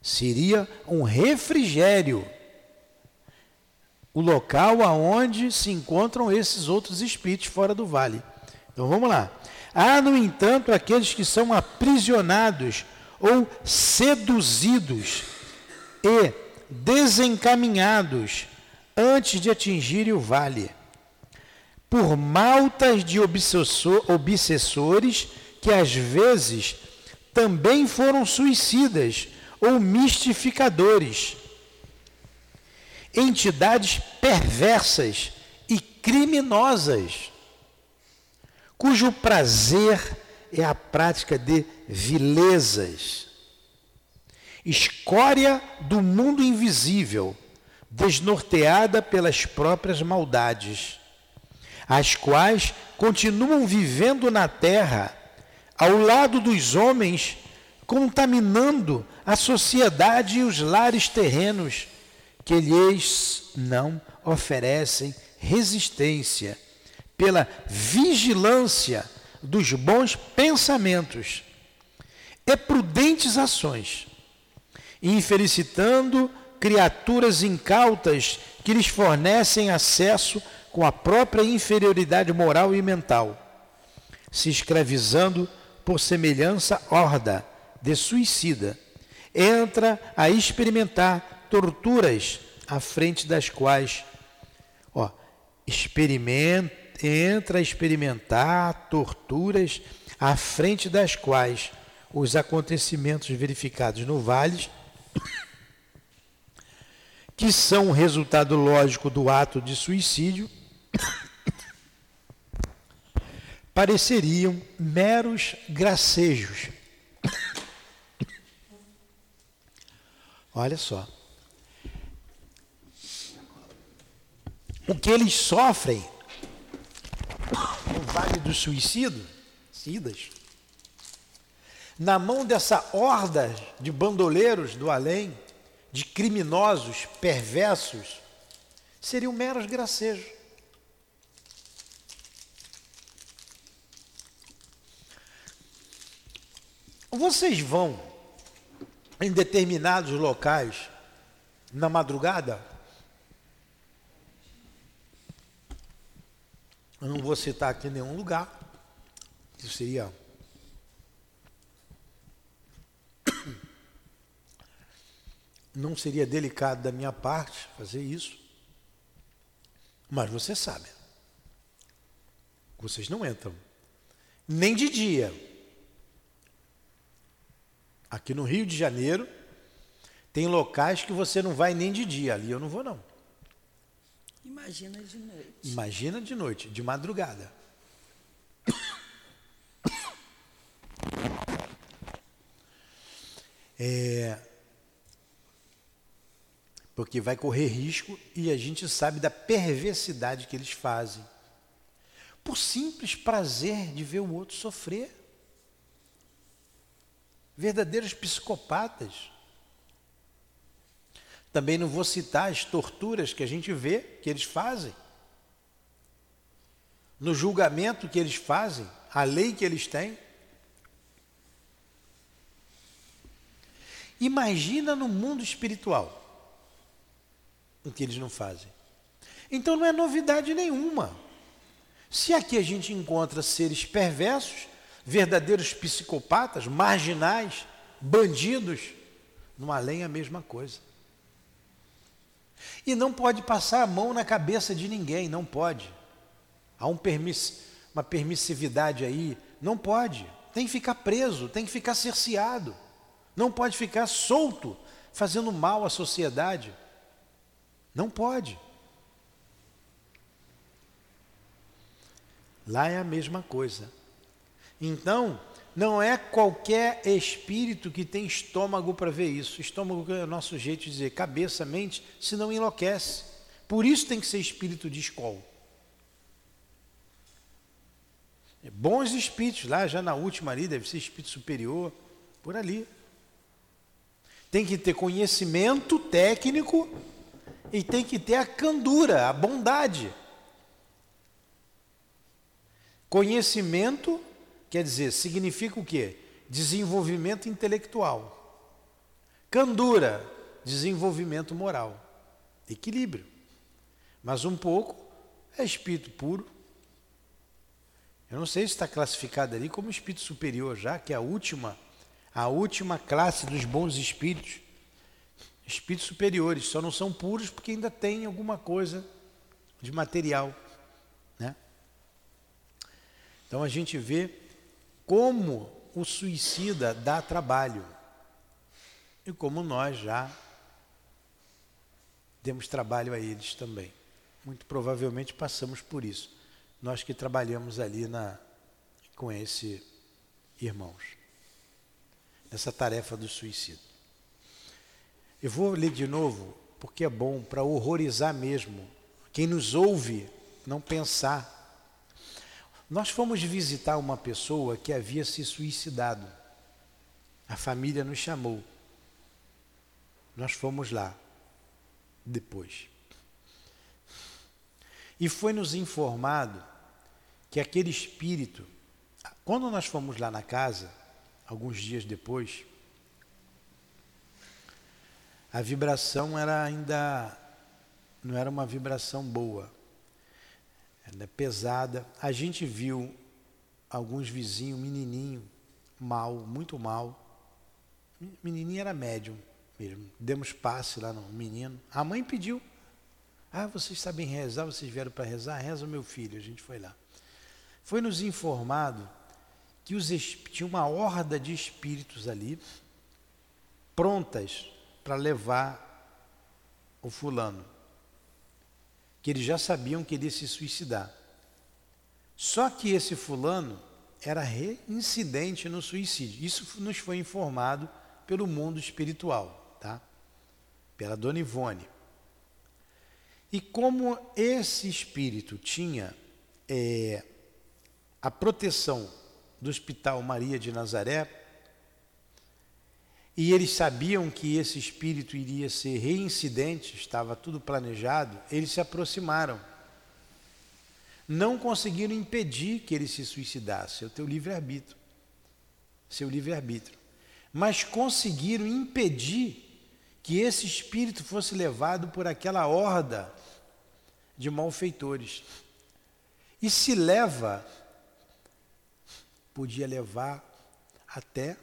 Seria um refrigério o local aonde se encontram esses outros espíritos fora do vale. Então vamos lá. Há, no entanto, aqueles que são aprisionados ou seduzidos e desencaminhados antes de atingirem o vale, por maltas de obsessores que às vezes também foram suicidas ou mistificadores entidades perversas e criminosas, cujo prazer é a prática de vilezas, escória do mundo invisível, desnorteada pelas próprias maldades, as quais continuam vivendo na terra, ao lado dos homens, contaminando a sociedade e os lares terrenos que lhes não oferecem resistência pela vigilância dos bons pensamentos e prudentes ações, infelicitando criaturas incautas que lhes fornecem acesso com a própria inferioridade moral e mental, se escravizando por semelhança horda de suicida, entra a experimentar torturas à frente das quais, ó, experimenta, entra a experimentar torturas à frente das quais os acontecimentos verificados no vale, que são o resultado lógico do ato de suicídio, pareceriam meros gracejos. Olha só. o que eles sofrem no Vale do Suicídio, Cidas, na mão dessa horda de bandoleiros do além, de criminosos, perversos, seriam meros gracejos. Vocês vão em determinados locais na madrugada Eu não vou citar aqui nenhum lugar. Isso seria. Não seria delicado da minha parte fazer isso. Mas você sabe. Vocês não entram. Nem de dia. Aqui no Rio de Janeiro, tem locais que você não vai nem de dia. Ali eu não vou, não. Imagina de noite. Imagina de noite, de madrugada. É, porque vai correr risco e a gente sabe da perversidade que eles fazem. Por simples prazer de ver o outro sofrer. Verdadeiros psicopatas. Também não vou citar as torturas que a gente vê que eles fazem. No julgamento que eles fazem, a lei que eles têm. Imagina no mundo espiritual o que eles não fazem. Então não é novidade nenhuma. Se aqui a gente encontra seres perversos, verdadeiros psicopatas, marginais, bandidos, no além é a mesma coisa. E não pode passar a mão na cabeça de ninguém, não pode. Há um permiss, uma permissividade aí, não pode. Tem que ficar preso, tem que ficar cerceado. Não pode ficar solto, fazendo mal à sociedade. Não pode. Lá é a mesma coisa. Então, não é qualquer espírito que tem estômago para ver isso. Estômago é o nosso jeito de dizer cabeça, mente, se não enlouquece. Por isso tem que ser espírito de escola. É bons espíritos, lá já na última ali, deve ser espírito superior, por ali. tem que ter conhecimento técnico e tem que ter a candura, a bondade. Conhecimento quer dizer, significa o quê? Desenvolvimento intelectual. Candura, desenvolvimento moral. Equilíbrio. Mas um pouco é espírito puro. Eu não sei se está classificado ali como espírito superior já, que é a última, a última classe dos bons espíritos. Espíritos superiores, só não são puros porque ainda tem alguma coisa de material. Né? Então a gente vê como o suicida dá trabalho e como nós já demos trabalho a eles também. Muito provavelmente passamos por isso. Nós que trabalhamos ali na, com esse irmãos, nessa tarefa do suicídio. Eu vou ler de novo, porque é bom para horrorizar mesmo. Quem nos ouve não pensar. Nós fomos visitar uma pessoa que havia se suicidado. A família nos chamou. Nós fomos lá depois. E foi nos informado que aquele espírito, quando nós fomos lá na casa, alguns dias depois, a vibração era ainda não era uma vibração boa, era pesada. A gente viu alguns vizinhos, menininho, mal, muito mal. Menininho era médium mesmo. Demos passe lá no menino. A mãe pediu. Ah, vocês sabem rezar, vocês vieram para rezar? Reza meu filho. A gente foi lá. Foi nos informado que os, tinha uma horda de espíritos ali, prontas para levar o fulano. Que eles já sabiam que ele ia se suicidar. Só que esse fulano era reincidente no suicídio. Isso nos foi informado pelo mundo espiritual tá? pela Dona Ivone. E como esse espírito tinha é, a proteção do Hospital Maria de Nazaré, e eles sabiam que esse espírito iria ser reincidente, estava tudo planejado, eles se aproximaram. Não conseguiram impedir que ele se suicidasse, é o teu livre-arbítrio. Seu livre-arbítrio. Mas conseguiram impedir que esse espírito fosse levado por aquela horda de malfeitores. E se leva, podia levar até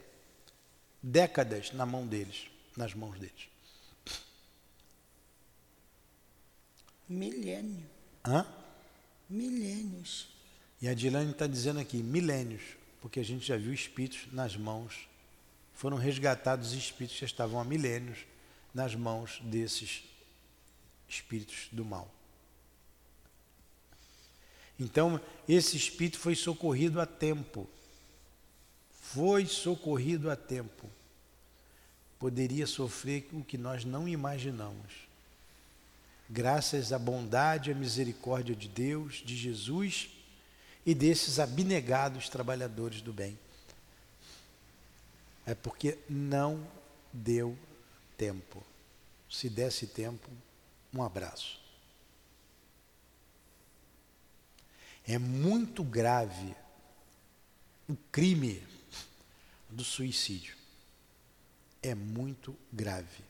décadas na mão deles, nas mãos deles. Milênio. Hã? Milênios. E a Dilane está dizendo aqui, milênios, porque a gente já viu espíritos nas mãos. Foram resgatados espíritos que estavam há milênios nas mãos desses espíritos do mal. Então, esse espírito foi socorrido a tempo. Foi socorrido a tempo. Poderia sofrer o que nós não imaginamos. Graças à bondade e à misericórdia de Deus, de Jesus e desses abnegados trabalhadores do bem. É porque não deu tempo. Se desse tempo, um abraço. É muito grave o crime do suicídio. É muito grave.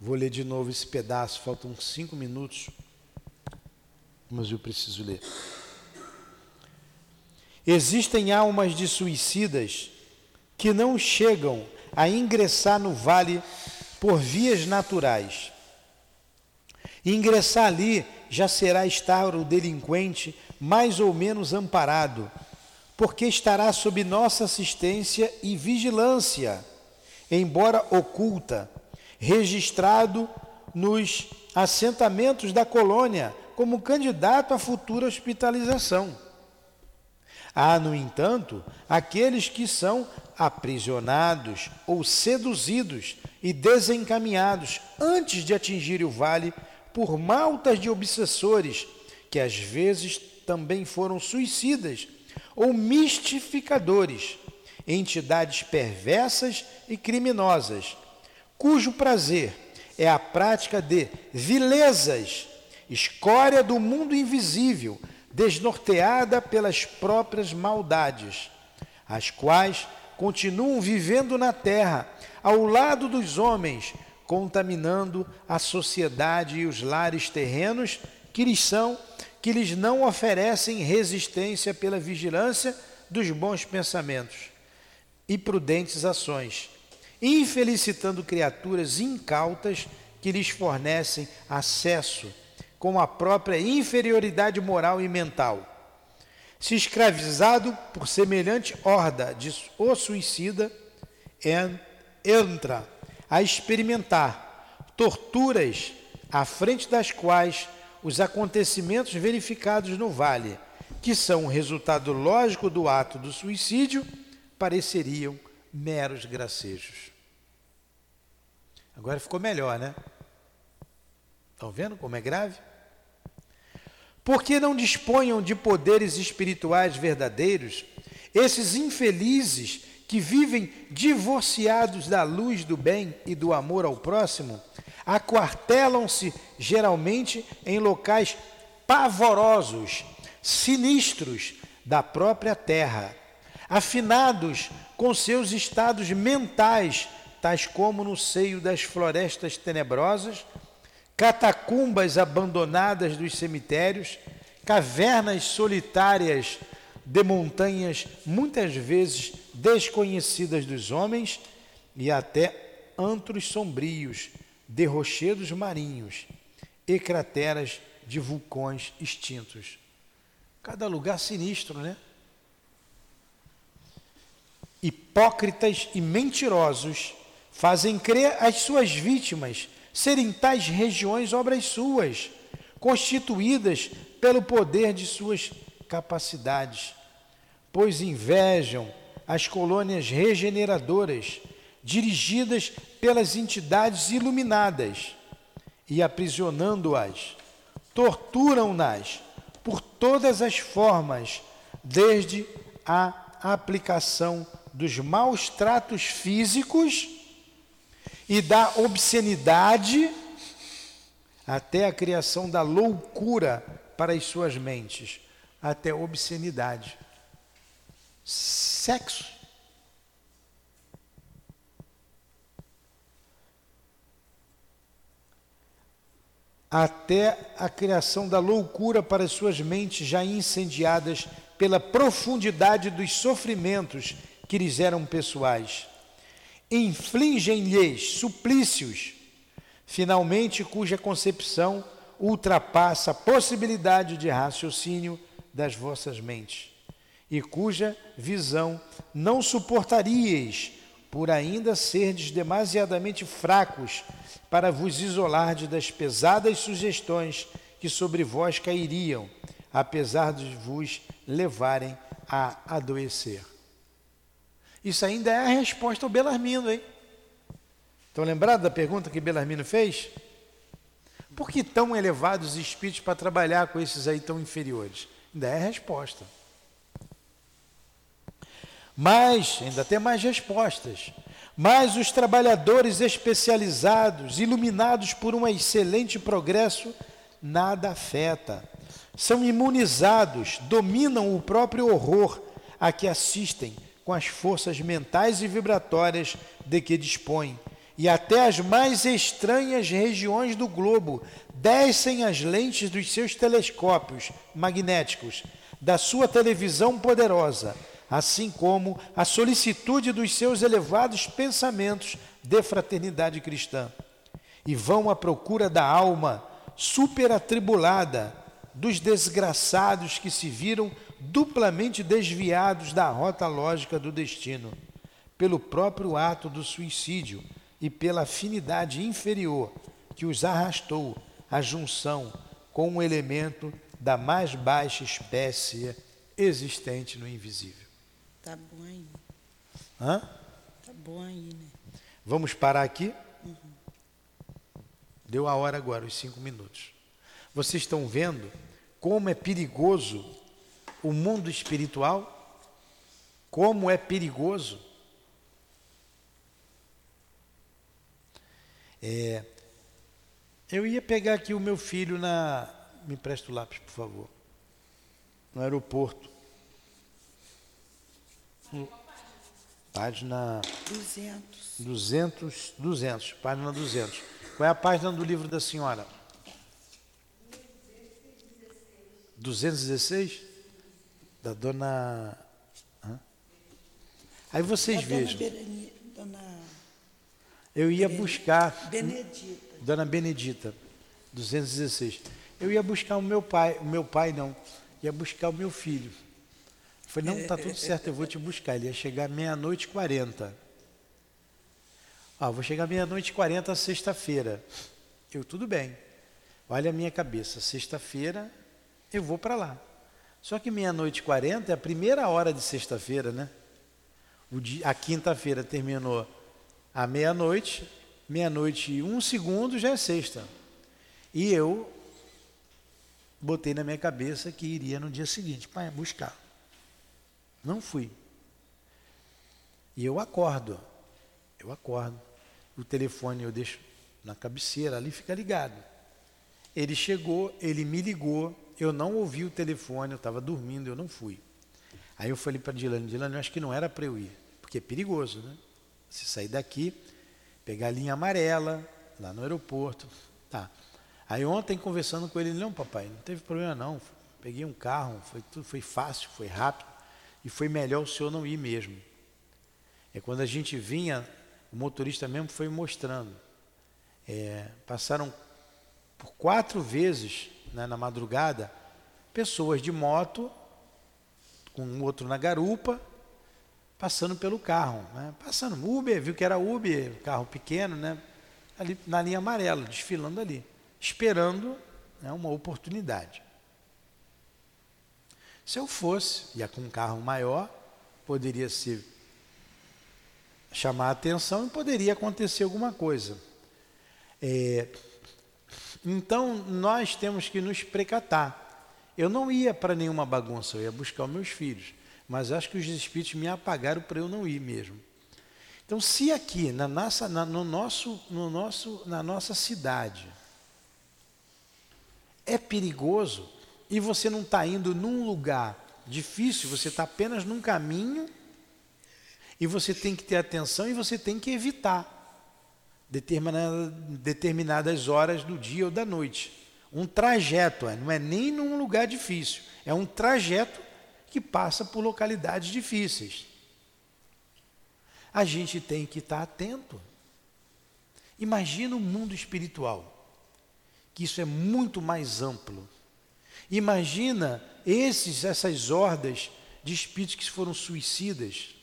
Vou ler de novo esse pedaço, faltam cinco minutos, mas eu preciso ler. Existem almas de suicidas que não chegam a ingressar no vale por vias naturais. Ingressar ali já será estar o delinquente mais ou menos amparado, porque estará sob nossa assistência e vigilância, embora oculta, registrado nos assentamentos da colônia como candidato à futura hospitalização. Há, no entanto, aqueles que são aprisionados ou seduzidos e desencaminhados antes de atingir o vale por maltas de obsessores, que às vezes também foram suicidas, ou mistificadores, entidades perversas e criminosas, cujo prazer é a prática de vilezas, escória do mundo invisível, desnorteada pelas próprias maldades, as quais continuam vivendo na terra, ao lado dos homens, contaminando a sociedade e os lares terrenos que lhes são, que lhes não oferecem resistência pela vigilância dos bons pensamentos e prudentes ações, infelicitando criaturas incautas que lhes fornecem acesso com a própria inferioridade moral e mental. Se escravizado por semelhante horda de o suicida, entra a experimentar torturas à frente das quais os acontecimentos verificados no vale, que são o resultado lógico do ato do suicídio, pareceriam meros gracejos. Agora ficou melhor, né? Estão vendo como é grave? Porque não disponham de poderes espirituais verdadeiros, esses infelizes que vivem divorciados da luz do bem e do amor ao próximo, aquartelam-se geralmente em locais pavorosos, sinistros da própria terra, afinados com seus estados mentais, tais como no seio das florestas tenebrosas, catacumbas abandonadas dos cemitérios, cavernas solitárias de montanhas muitas vezes desconhecidas dos homens e até antros sombrios de rochedos marinhos e crateras de vulcões extintos. Cada lugar sinistro, né? Hipócritas e mentirosos fazem crer às suas vítimas serem tais regiões obras suas, constituídas pelo poder de suas capacidades, pois invejam as colônias regeneradoras, dirigidas pelas entidades iluminadas, e aprisionando-as, torturam-nas por todas as formas, desde a aplicação dos maus tratos físicos e da obscenidade até a criação da loucura para as suas mentes, até obscenidade. Sexo. Até a criação da loucura para as suas mentes já incendiadas pela profundidade dos sofrimentos que lhes eram pessoais infligem-lhes suplícios, finalmente cuja concepção ultrapassa a possibilidade de raciocínio das vossas mentes, e cuja visão não suportaríeis, por ainda serdes demasiadamente fracos para vos isolardes das pesadas sugestões que sobre vós cairiam, apesar de vos levarem a adoecer. Isso ainda é a resposta ao Belarmino, hein? Estão lembrados da pergunta que Belarmino fez? Por que tão elevados espíritos para trabalhar com esses aí tão inferiores? Ainda é a resposta. Mas, ainda tem mais respostas. Mas os trabalhadores especializados, iluminados por um excelente progresso, nada afeta. São imunizados, dominam o próprio horror a que assistem com as forças mentais e vibratórias de que dispõe, e até as mais estranhas regiões do globo descem as lentes dos seus telescópios magnéticos, da sua televisão poderosa, assim como a solicitude dos seus elevados pensamentos de fraternidade cristã, e vão à procura da alma superatribulada dos desgraçados que se viram duplamente desviados da rota lógica do destino, pelo próprio ato do suicídio e pela afinidade inferior que os arrastou à junção com um elemento da mais baixa espécie existente no invisível. Tá bom aí. Hã? Tá bom aí, né? Vamos parar aqui? Uhum. Deu a hora agora, os cinco minutos. Vocês estão vendo como é perigoso o mundo espiritual, Como é perigoso. É, eu ia pegar aqui o meu filho na. Me empresta o lápis, por favor. No aeroporto. Página 200. 200, 200, página 200. Qual é a página do livro da senhora? 216? Da dona. Hã? Aí vocês Da vejam. Dona, Berani, dona Eu ia buscar. Benedita. Dona Benedita, 216. Eu ia buscar o meu pai, o meu pai não, ia buscar o meu filho. Eu falei, não, tá tudo certo, eu vou te buscar. Ele ia chegar meia-noite e quarenta. Ah, vou chegar meia-noite e quarenta sexta-feira. Eu, tudo bem. Olha a minha cabeça, sexta-feira eu vou para lá. Só que meia-noite e quarenta é a primeira hora de sexta-feira, né? O dia, a quinta-feira terminou à meia-noite, meia-noite e um segundo já é sexta. E eu botei na minha cabeça que iria no dia seguinte, pai, buscar. Não fui. E eu acordo, eu acordo. O telefone eu deixo na cabeceira, ali fica ligado. Ele chegou, ele me ligou, eu não ouvi o telefone, eu estava dormindo, eu não fui. Aí eu falei para Dilane, Dilane, eu acho que não era para eu ir, porque é perigoso, né? Se sair daqui, pegar a linha amarela, lá no aeroporto, tá. Aí ontem conversando com ele, não papai, não teve problema não, peguei um carro, foi tudo, foi fácil, foi rápido, e foi melhor o senhor não ir mesmo. É quando a gente vinha, o motorista mesmo foi mostrando. É, passaram por quatro vezes né, na madrugada pessoas de moto, com um outro na garupa, passando pelo carro. Né, passando Uber, viu que era Uber, carro pequeno, né, ali na linha amarela, desfilando ali, esperando né, uma oportunidade. Se eu fosse, ia com um carro maior, poderia ser chamar a atenção e poderia acontecer alguma coisa. É, então nós temos que nos precatar. Eu não ia para nenhuma bagunça, eu ia buscar os meus filhos, mas acho que os espíritos me apagaram para eu não ir mesmo. Então, se aqui na nossa, na, no nosso, no nosso, na nossa cidade é perigoso e você não está indo num lugar difícil, você está apenas num caminho e você tem que ter atenção e você tem que evitar determinada, determinadas horas do dia ou da noite. Um trajeto, é, não é nem num lugar difícil, é um trajeto que passa por localidades difíceis. A gente tem que estar atento. Imagina o mundo espiritual, que isso é muito mais amplo. Imagina esses, essas hordas de espíritos que foram suicidas,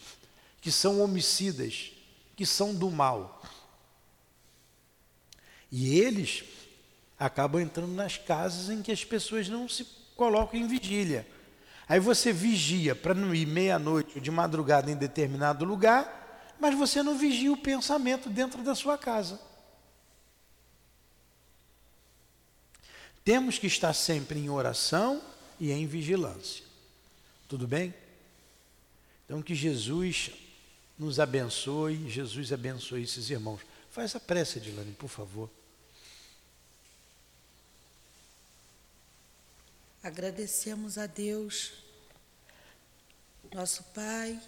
que são homicidas, que são do mal. E eles acabam entrando nas casas em que as pessoas não se colocam em vigília. Aí você vigia para não ir meia-noite ou de madrugada em determinado lugar, mas você não vigia o pensamento dentro da sua casa. Temos que estar sempre em oração e em vigilância. Tudo bem? Então que Jesus nos abençoe, Jesus abençoe esses irmãos. Faz a prece, Dilane, por favor. Agradecemos a Deus, nosso Pai,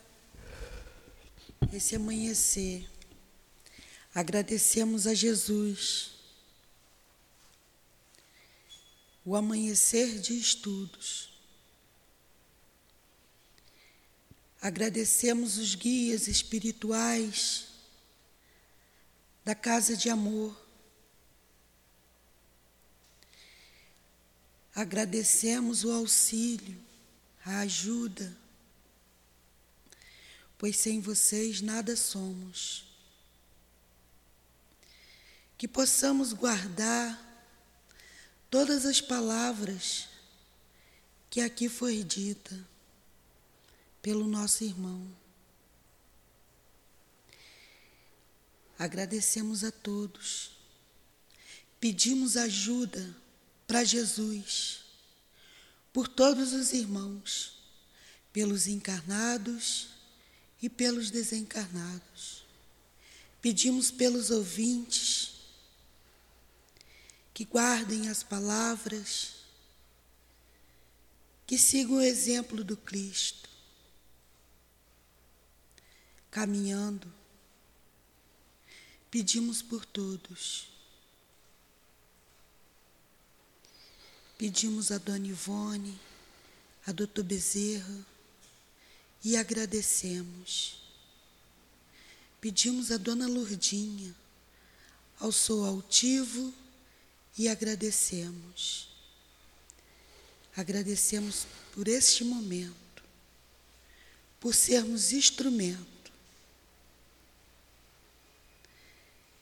esse amanhecer. Agradecemos a Jesus, o amanhecer de estudos. Agradecemos os guias espirituais da Casa de Amor. Agradecemos o auxílio, a ajuda, pois sem vocês nada somos. Que possamos guardar todas as palavras que aqui foi dita pelo nosso irmão. Agradecemos a todos. Pedimos ajuda para Jesus, por todos os irmãos, pelos encarnados e pelos desencarnados. Pedimos pelos ouvintes que guardem as palavras, que sigam o exemplo do Cristo, caminhando. Pedimos por todos. Pedimos a Dona Ivone, a Doutor Bezerra e agradecemos. Pedimos a Dona Lourdinha, ao Sou Altivo e agradecemos. Agradecemos por este momento, por sermos instrumento.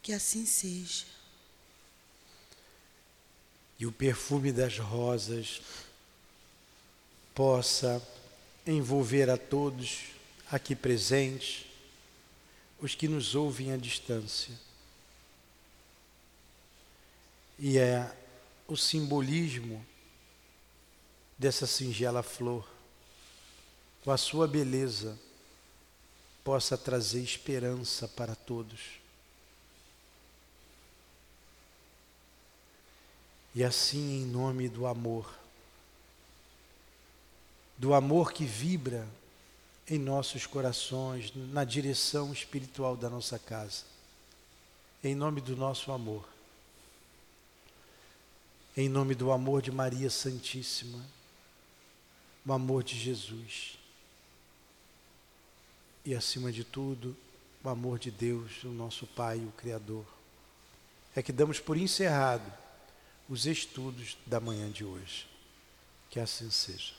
Que assim seja. E o perfume das rosas possa envolver a todos aqui presentes, os que nos ouvem à distância. E é o simbolismo dessa singela flor, com a sua beleza, possa trazer esperança para todos. E assim, em nome do amor, do amor que vibra em nossos corações, na direção espiritual da nossa casa. Em nome do nosso amor. Em nome do amor de Maria Santíssima, o amor de Jesus. E acima de tudo, o amor de Deus, o nosso Pai, o Criador. É que damos por encerrado os estudos da manhã de hoje. Que assim seja.